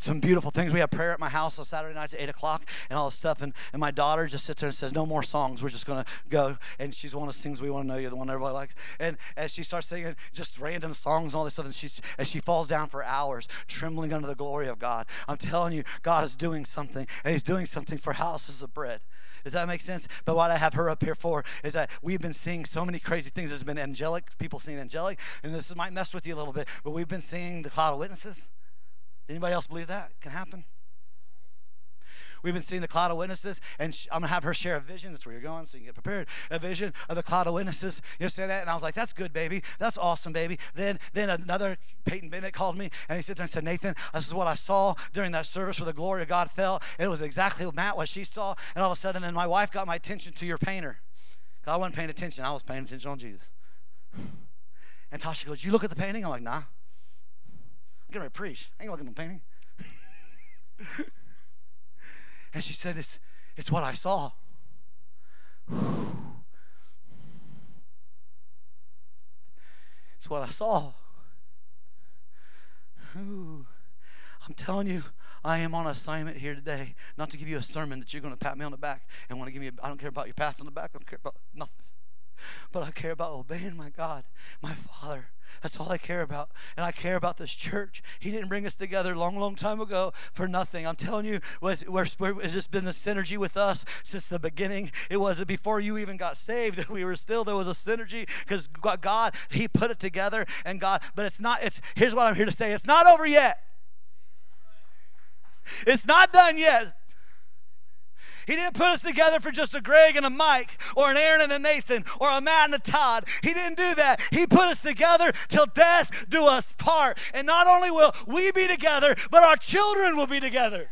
some beautiful things. We have prayer at my house on Saturday nights at 8 o'clock and all this stuff. And, and my daughter just sits there and says, No more songs. We're just going to go. And she's one of those things we want to know. You're the one everybody likes. And as she starts singing just random songs and all this stuff, and she's, as she falls down for hours, trembling under the glory of God, I'm telling you, God is doing something. And He's doing something for houses of bread. Does that make sense? But what I have her up here for is that we've been seeing so many crazy things. There's been angelic, people seeing angelic, and this might mess with you a little bit, but we've been seeing the cloud of witnesses. Anybody else believe that can happen? We've been seeing the cloud of witnesses, and I'm gonna have her share a vision. That's where you're going, so you can get prepared. A vision of the cloud of witnesses. You understand that? And I was like, "That's good, baby. That's awesome, baby." Then, then another Peyton Bennett called me, and he said there and said, "Nathan, this is what I saw during that service where the glory of God fell. It was exactly what Matt what she saw." And all of a sudden, then my wife got my attention to your painter. I wasn't paying attention. I was paying attention on Jesus. And Tasha goes, "You look at the painting." I'm like, "Nah." I'm to preach. I ain't looking at the painting. And she said, It's, it's what I saw. It's what I saw. Ooh. I'm telling you, I am on assignment here today, not to give you a sermon that you're going to pat me on the back and want to give me, I don't care about your pats on the back, I don't care about nothing. but I care about obeying my God, my Father. That's all I care about. And I care about this church. He didn't bring us together long, long time ago for nothing. I'm telling you, it's just been the synergy with us since the beginning. It was before you even got saved. that We were still, there was a synergy because God, He put it together and God, but it's not, it's, here's what I'm here to say it's not over yet. It's not done yet. He didn't put us together for just a Greg and a Mike or an Aaron and a Nathan or a Matt and a Todd. He didn't do that. He put us together till death do us part. And not only will we be together, but our children will be together.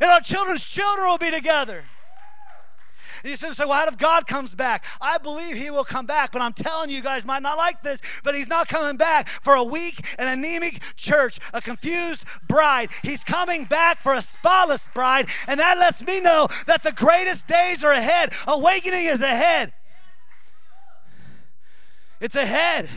And our children's children will be together. And you say, well, what if God comes back? I believe he will come back, but I'm telling you, you guys might not like this, but he's not coming back for a weak and anemic church, a confused bride. He's coming back for a spotless bride, and that lets me know that the greatest days are ahead. Awakening is ahead. It's ahead.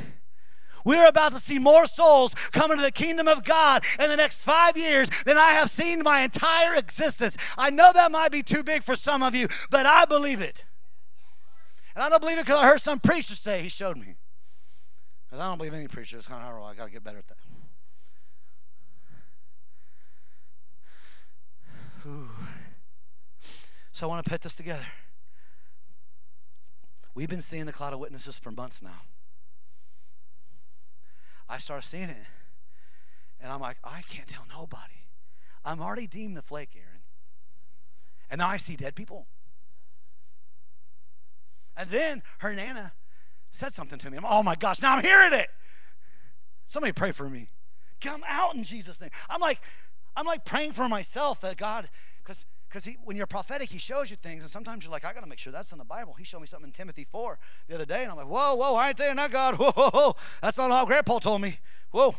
We're about to see more souls come into the kingdom of God in the next five years than I have seen my entire existence. I know that might be too big for some of you, but I believe it. And I don't believe it because I heard some preacher say, he showed me. Because I don't believe any preacher. It's kind of oh, hard. I got to get better at that. Ooh. So I want to put this together. We've been seeing the cloud of witnesses for months now. I started seeing it. And I'm like, I can't tell nobody. I'm already deemed the flake, Aaron. And now I see dead people. And then her Nana said something to me. I'm, oh my gosh, now I'm hearing it. Somebody pray for me. Come out in Jesus' name. I'm like, I'm like praying for myself that God, because because when you're prophetic, he shows you things, and sometimes you're like, I got to make sure that's in the Bible. He showed me something in Timothy 4 the other day, and I'm like, whoa, whoa, I ain't saying that, God. Whoa, whoa, whoa. That's not how Grandpa told me. Whoa.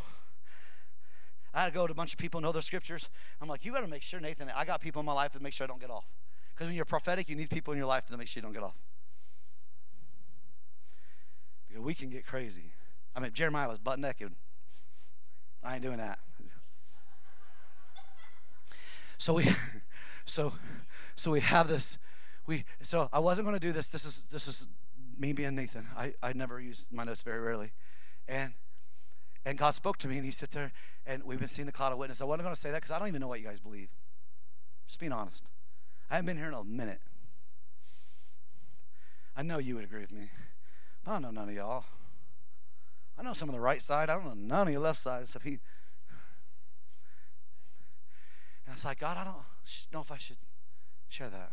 I had to go to a bunch of people and know their scriptures. I'm like, you better make sure, Nathan, I got people in my life that make sure I don't get off. Because when you're prophetic, you need people in your life to make sure you don't get off. Because we can get crazy. I mean, Jeremiah was butt naked. I ain't doing that. So we. So, so we have this. We so I wasn't going to do this. This is this is me being Nathan. I I never use my notes very rarely, and and God spoke to me, and He sat there, and we've been seeing the cloud of witness. I wasn't going to say that because I don't even know what you guys believe. Just being honest. I haven't been here in a minute. I know you would agree with me, but I don't know none of y'all. I know some of the right side. I don't know none of your left side except he. And it's like, God, I don't know if I should share that.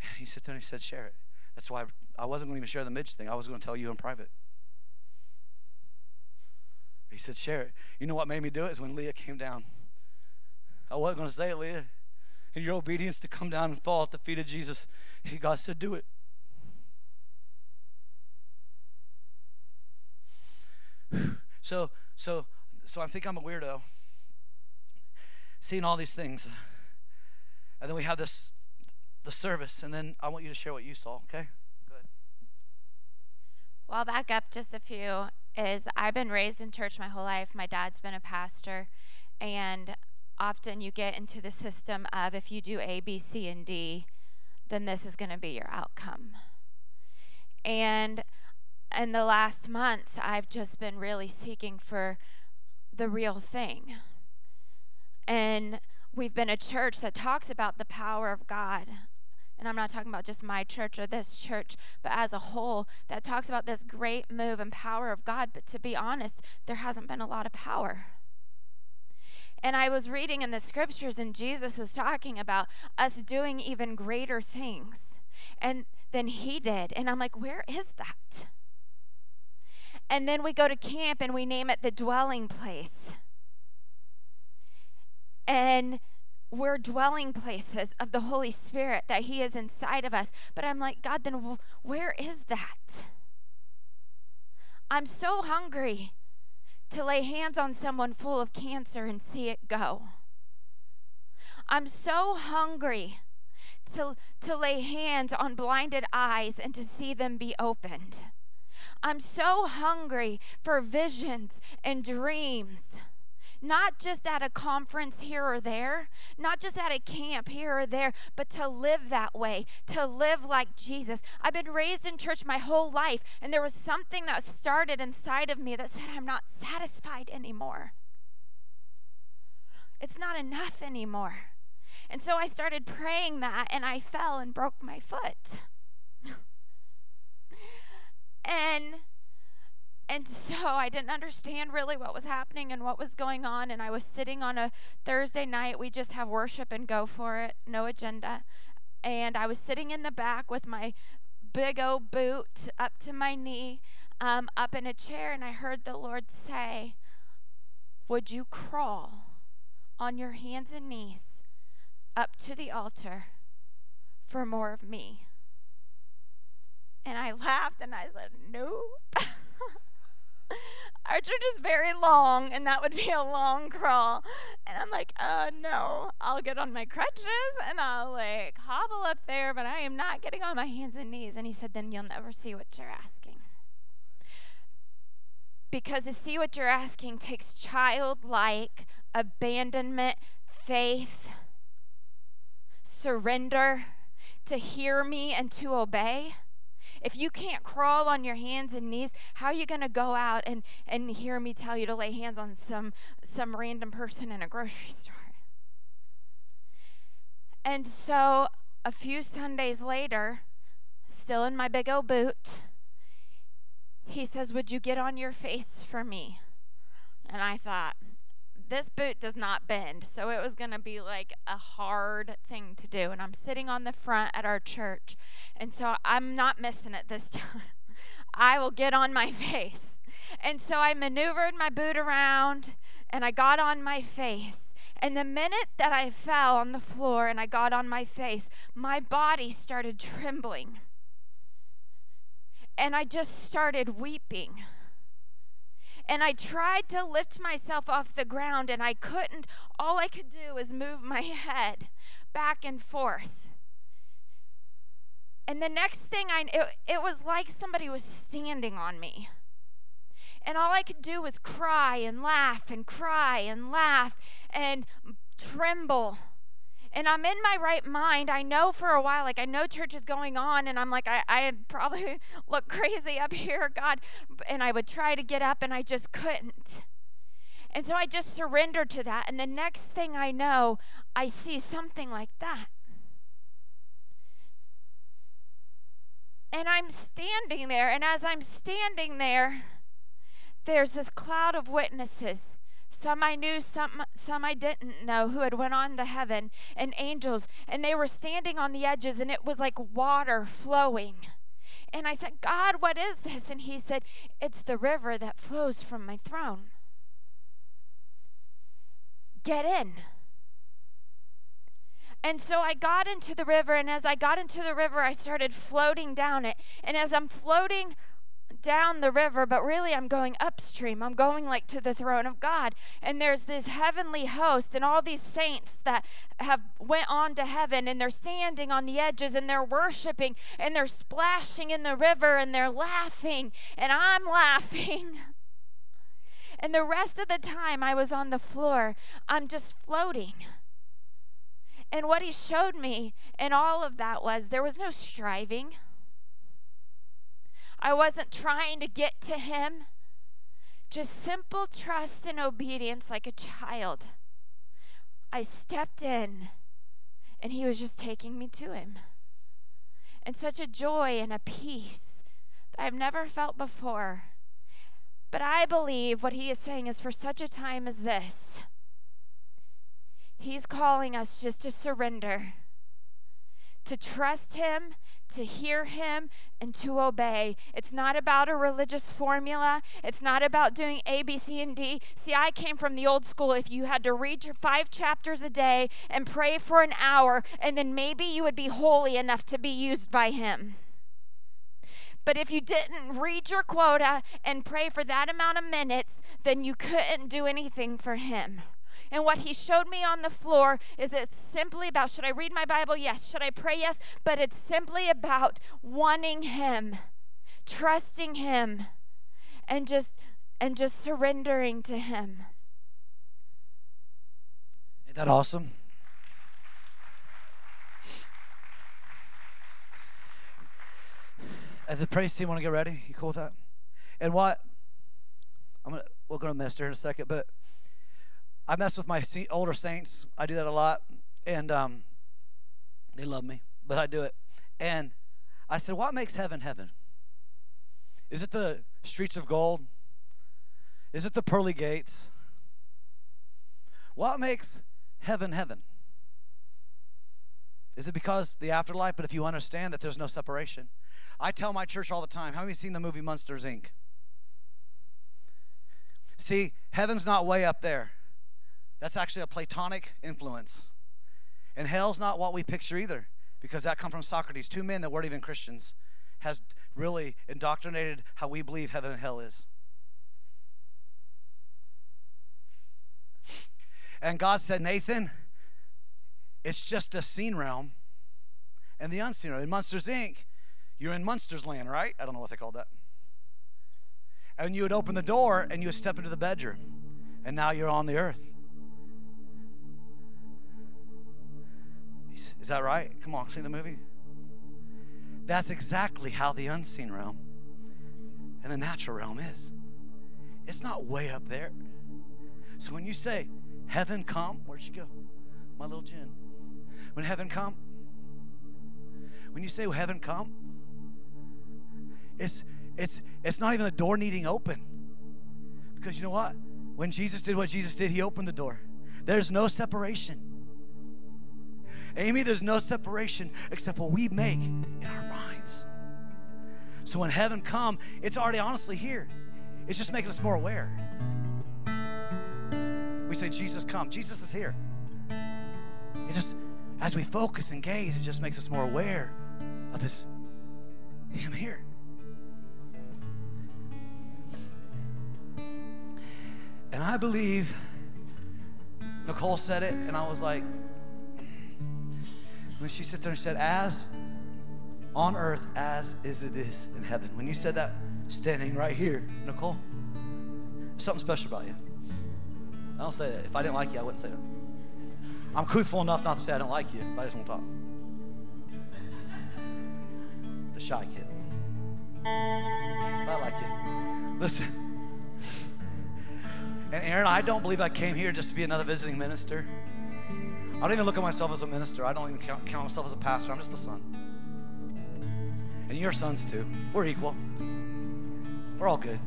He sat there and he said, share it. That's why I wasn't going to even share the Midge thing. I was going to tell you in private. He said, share it. You know what made me do it is when Leah came down. I wasn't going to say it, Leah. In your obedience to come down and fall at the feet of Jesus, he, God said, do it. So, so, so I think I'm a weirdo seeing all these things. And then we have this the service, and then I want you to share what you saw, okay? Good. Well, back up just a few. Is I've been raised in church my whole life. My dad's been a pastor, and often you get into the system of if you do A, B, C, and D, then this is going to be your outcome. And in the last months, I've just been really seeking for the real thing. And we've been a church that talks about the power of God. And I'm not talking about just my church or this church, but as a whole, that talks about this great move and power of God. But to be honest, there hasn't been a lot of power. And I was reading in the scriptures, and Jesus was talking about us doing even greater things and than he did. And I'm like, where is that? And then we go to camp and we name it the dwelling place and we're dwelling places of the Holy Spirit, that He is inside of us. But I'm like, God, then where is that? I'm so hungry to lay hands on someone full of cancer and see it go. I'm so hungry to, to lay hands on blinded eyes and to see them be opened. I'm so hungry for visions and dreams not just at a conference here or there, not just at a camp here or there, but to live that way, to live like Jesus. I've been raised in church my whole life, and there was something that started inside of me that said, I'm not satisfied anymore. It's not enough anymore. And so I started praying that, and I fell and broke my foot. and and so I didn't understand really what was happening and what was going on. And I was sitting on a Thursday night. We just have worship and go for it, no agenda. And I was sitting in the back with my big old boot up to my knee, um, up in a chair. And I heard the Lord say, Would you crawl on your hands and knees up to the altar for more of me? And I laughed and I said, Nope. Our church is very long, and that would be a long crawl. And I'm like, uh, no, I'll get on my crutches and I'll like hobble up there, but I am not getting on my hands and knees. And he said, then you'll never see what you're asking. Because to see what you're asking takes childlike abandonment, faith, surrender, to hear me and to obey. If you can't crawl on your hands and knees, how are you going to go out and, and hear me tell you to lay hands on some, some random person in a grocery store? And so a few Sundays later, still in my big old boot, he says, Would you get on your face for me? And I thought, this boot does not bend. So it was going to be like a hard thing to do. And I'm sitting on the front at our church. And so I'm not missing it this time. I will get on my face. And so I maneuvered my boot around and I got on my face. And the minute that I fell on the floor and I got on my face, my body started trembling. And I just started weeping and I tried to lift myself off the ground and I couldn't. All I could do was move my head back and forth. And the next thing I it, it was like somebody was standing on me. And all I could do was cry and laugh and cry and laugh and tremble and I'm in my right mind. I know for a while, like I know church is going on, and I'm like, I, I probably look crazy up here, God. And I would try to get up, and I just couldn't. And so I just surrendered to that. And the next thing I know, I see something like that. And I'm standing there, and as I'm standing there, there's this cloud of witnesses some I knew, some, some I didn't know, who had went on to heaven, and angels, and they were standing on the edges, and it was like water flowing. And I said, God, what is this? And he said, It's the river that flows from my throne. Get in. And so I got into the river, and as I got into the river, I started floating down it. And as I'm floating down the river, but really I'm going upstream. I'm going like to the throne of God. And there's this heavenly host and all these saints that have went on to heaven and they're standing on the edges and they're worshiping and they're splashing in the river and they're laughing and I'm laughing. And the rest of the time I was on the floor, I'm just floating. And what he showed me in all of that was there was no striving. I wasn't trying to get to him. Just simple trust and obedience like a child. I stepped in and he was just taking me to him. And such a joy and a peace that I've never felt before. But I believe what he is saying is for such a time as this, he's calling us just to surrender, to trust him to hear him and to obey. It's not about a religious formula. It's not about doing A, B, C, and D. See, I came from the old school. If you had to read your five chapters a day and pray for an hour, and then maybe you would be holy enough to be used by him. But if you didn't read your quota and pray for that amount of minutes, then you couldn't do anything for him. And what he showed me on the floor is it's simply about should I read my Bible? Yes. Should I pray? Yes. But it's simply about wanting him, trusting him, and just and just surrendering to him. Isn't That awesome? As the praise team want to get ready, you cool that? And what? I'm gonna we're gonna minister in a second, but I mess with my older saints. I do that a lot, and um, they love me, but I do it. And I said, "What makes heaven heaven? Is it the streets of gold? Is it the pearly gates? What makes heaven heaven? Is it because the afterlife? But if you understand that there's no separation, I tell my church all the time. How many seen the movie Monsters Inc? See, heaven's not way up there. That's actually a Platonic influence. And hell's not what we picture either, because that come from Socrates. Two men that weren't even Christians has really indoctrinated how we believe heaven and hell is. And God said, Nathan, it's just a seen realm and the unseen realm. In Monsters Inc., you're in Munsters land, right? I don't know what they called that and you would open the door and you would step into the bedroom, and now you're on the earth. Is that right? Come on, see the movie. That's exactly how the unseen realm and the natural realm is. It's not way up there. So when you say, Heaven come, where'd you go? My little Jen. When heaven come, when you say heaven come, it's it's, it's not even the door needing open. Because you know what? When Jesus did what Jesus did, he opened the door. There's no separation. Amy, there's no separation except what we make in our minds. So when heaven come, it's already honestly here. It's just making us more aware. We say, Jesus come. Jesus is here. It just, as we focus and gaze, it just makes us more aware of this, Him here. And I believe Nicole said it, and I was like, when she sat there and said, as on earth as is it is in heaven. When you said that, standing right here, Nicole, something special about you. I don't say that. If I didn't like you, I wouldn't say that. I'm truthful enough not to say I don't like you, but I just won't talk. The shy kid. But I like you. Listen. And Aaron, I don't believe I came here just to be another visiting minister. I don't even look at myself as a minister. I don't even count, count myself as a pastor. I'm just a son. And you're sons too. We're equal. We're all good.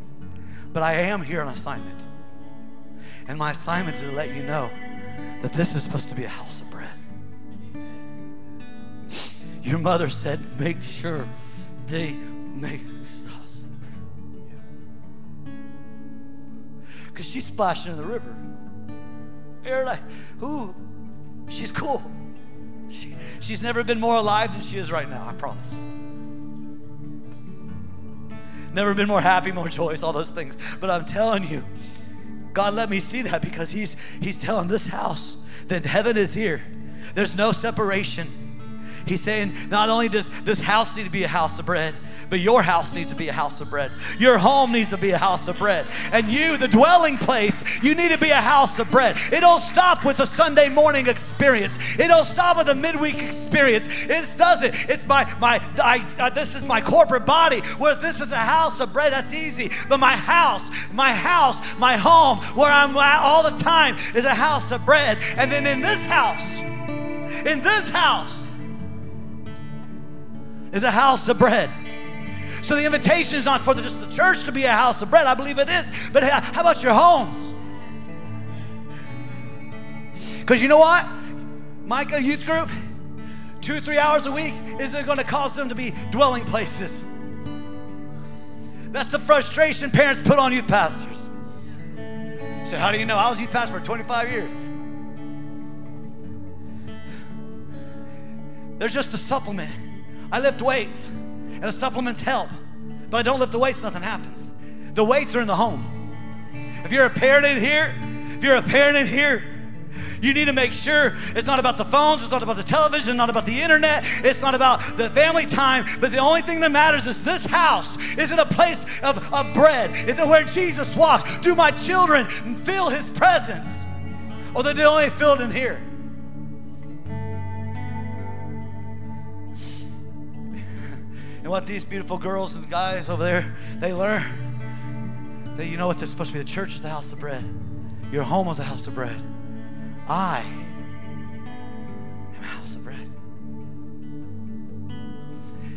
But I am here on assignment. And my assignment is to let you know that this is supposed to be a house of bread. Your mother said, make sure they make because she's splashing in the river. Aaron, I, who? She's cool. She, she's never been more alive than she is right now, I promise. Never been more happy, more joyous, all those things. But I'm telling you, God let me see that because He's He's telling this house that heaven is here. There's no separation. He's saying not only does this house need to be a house of bread, but your house needs to be a house of bread. Your home needs to be a house of bread. And you, the dwelling place, you need to be a house of bread. It don't stop with a Sunday morning experience. It don't stop with a midweek experience. It doesn't. It's my my I, uh, this is my corporate body. Where this is a house of bread, that's easy. But my house, my house, my home, where I'm at all the time, is a house of bread. And then in this house, in this house, is a house of bread. So the invitation is not for just the church to be a house of bread. I believe it is. But how about your homes? Because you know what? Micah Youth Group, two three hours a week isn't going to cause them to be dwelling places. That's the frustration parents put on youth pastors. So, how do you know? I was youth pastor for 25 years. They're just a supplement. I lift weights and the supplements help. But I don't lift the weights, nothing happens. The weights are in the home. If you're a parent in here, if you're a parent in here, you need to make sure it's not about the phones, it's not about the television, not about the internet, it's not about the family time, but the only thing that matters is this house. Is it a place of, of bread? Is it where Jesus walks? Do my children feel his presence? Or they only feel it in here. And what these beautiful girls and guys over there, they learn that you know what? They're supposed to be the church is the house of bread. Your home is the house of bread. I am a house of bread.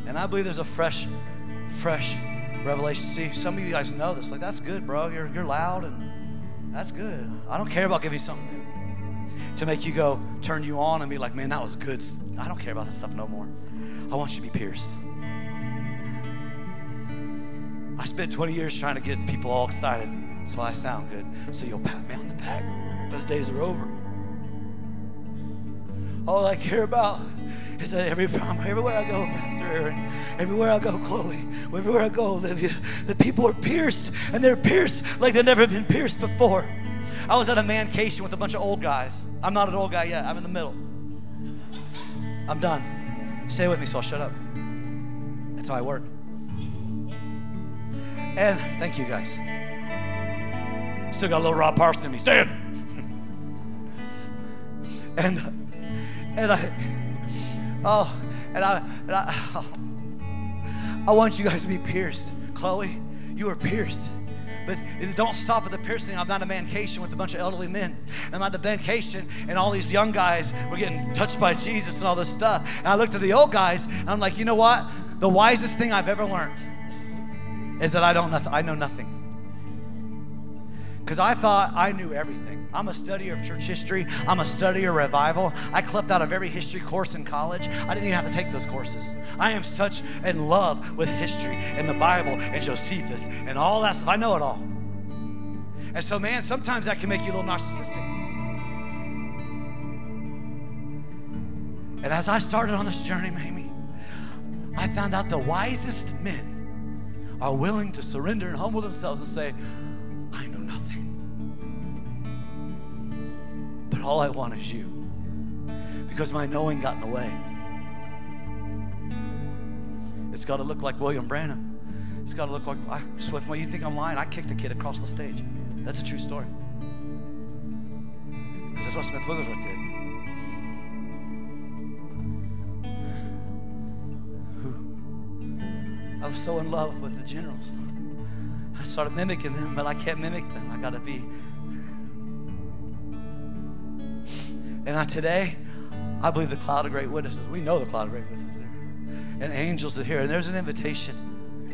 And I believe there's a fresh, fresh revelation. See, some of you guys know this. Like, that's good, bro. You're, you're loud and that's good. I don't care about giving you something new to make you go, turn you on and be like, man, that was good. I don't care about that stuff no more. I want you to be pierced. I spent 20 years trying to get people all excited so I sound good, so you'll pat me on the back. Those days are over. All I care about is that every time, everywhere I go, Pastor Aaron, everywhere I go, Chloe, everywhere I go, Olivia, the people are pierced, and they're pierced like they've never been pierced before. I was at a mancation with a bunch of old guys. I'm not an old guy yet. I'm in the middle. I'm done. Stay with me, so I'll shut up. That's how I work. And thank you guys. Still got a little Rod Parsley in me. Stand. and and I oh and I and I oh, I want you guys to be pierced. Chloe, you are pierced. But don't stop at the piercing. I'm not a mancation with a bunch of elderly men. I'm not a mancation, and all these young guys were getting touched by Jesus and all this stuff. And I looked at the old guys, and I'm like, you know what? The wisest thing I've ever learned is that I don't nothing. I know nothing. Because I thought I knew everything. I'm a studier of church history. I'm a studier of revival. I clipped out of every history course in college. I didn't even have to take those courses. I am such in love with history and the Bible and Josephus and all that stuff. I know it all. And so, man, sometimes that can make you a little narcissistic. And as I started on this journey, Mamie, I found out the wisest men are willing to surrender and humble themselves and say, I know nothing. But all I want is you. Because my knowing got in the way. It's got to look like William Branham. It's got to look like I, Swift. Well, you think I'm lying? I kicked a kid across the stage. That's a true story. That's what Smith Wigglesworth did. I was so in love with the generals. I started mimicking them, but I can't mimic them. I got to be. And I, today, I believe the cloud of great witnesses. We know the cloud of great witnesses there. And angels are here. And there's an invitation.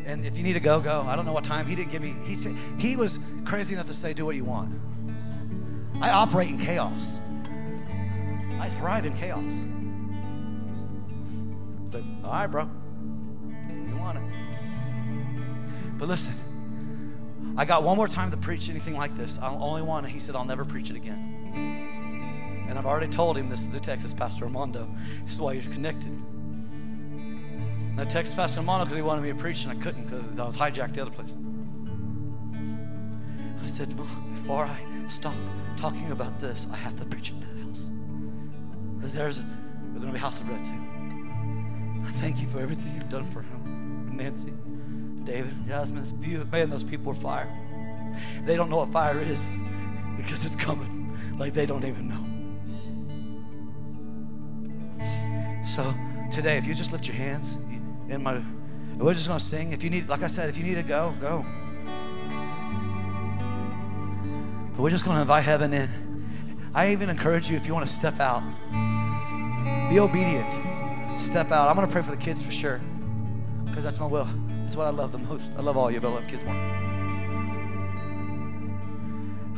And if you need to go, go. I don't know what time. He didn't give me. He said he was crazy enough to say, "Do what you want." I operate in chaos. I thrive in chaos. It's like, all right, bro. But listen, I got one more time to preach anything like this. I only want it. He said, I'll never preach it again. And I've already told him this is the Texas Pastor Armando. This is why you're connected. And I texted Pastor Armando because he wanted me to preach, and I couldn't because I was hijacked the other place. I said, before I stop talking about this, I have to preach at that house. Because there's, there's going to be house of bread too. I thank you for everything you've done for him, Nancy. David, Jasmine, it's beautiful. Man, those people are fire. They don't know what fire is because it's coming like they don't even know. So today, if you just lift your hands in my, we're just gonna sing. If you need, like I said, if you need to go, go. But we're just gonna invite heaven in. I even encourage you if you want to step out, be obedient. Step out. I'm gonna pray for the kids for sure, because that's my will. That's what I love the most. I love all you, but I love kids more.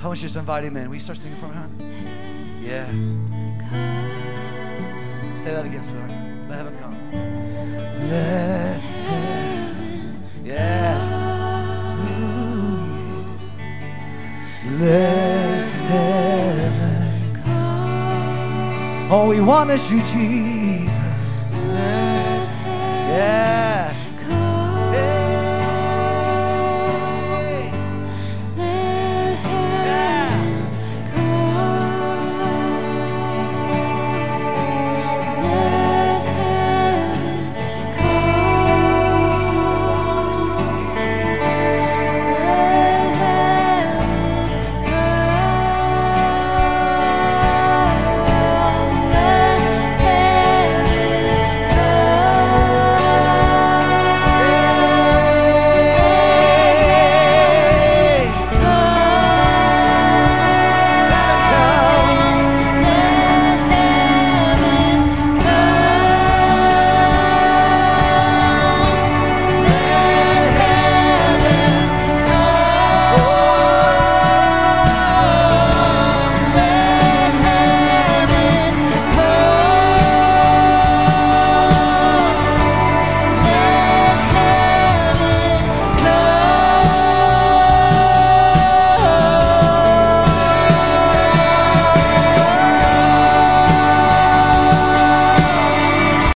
I want you to invite him in. Will you start singing for me, hon? Yeah. Say that again, sweetheart. Let heaven come. Let heaven Yeah. Let heaven come. All we want is you, Jesus. Yeah.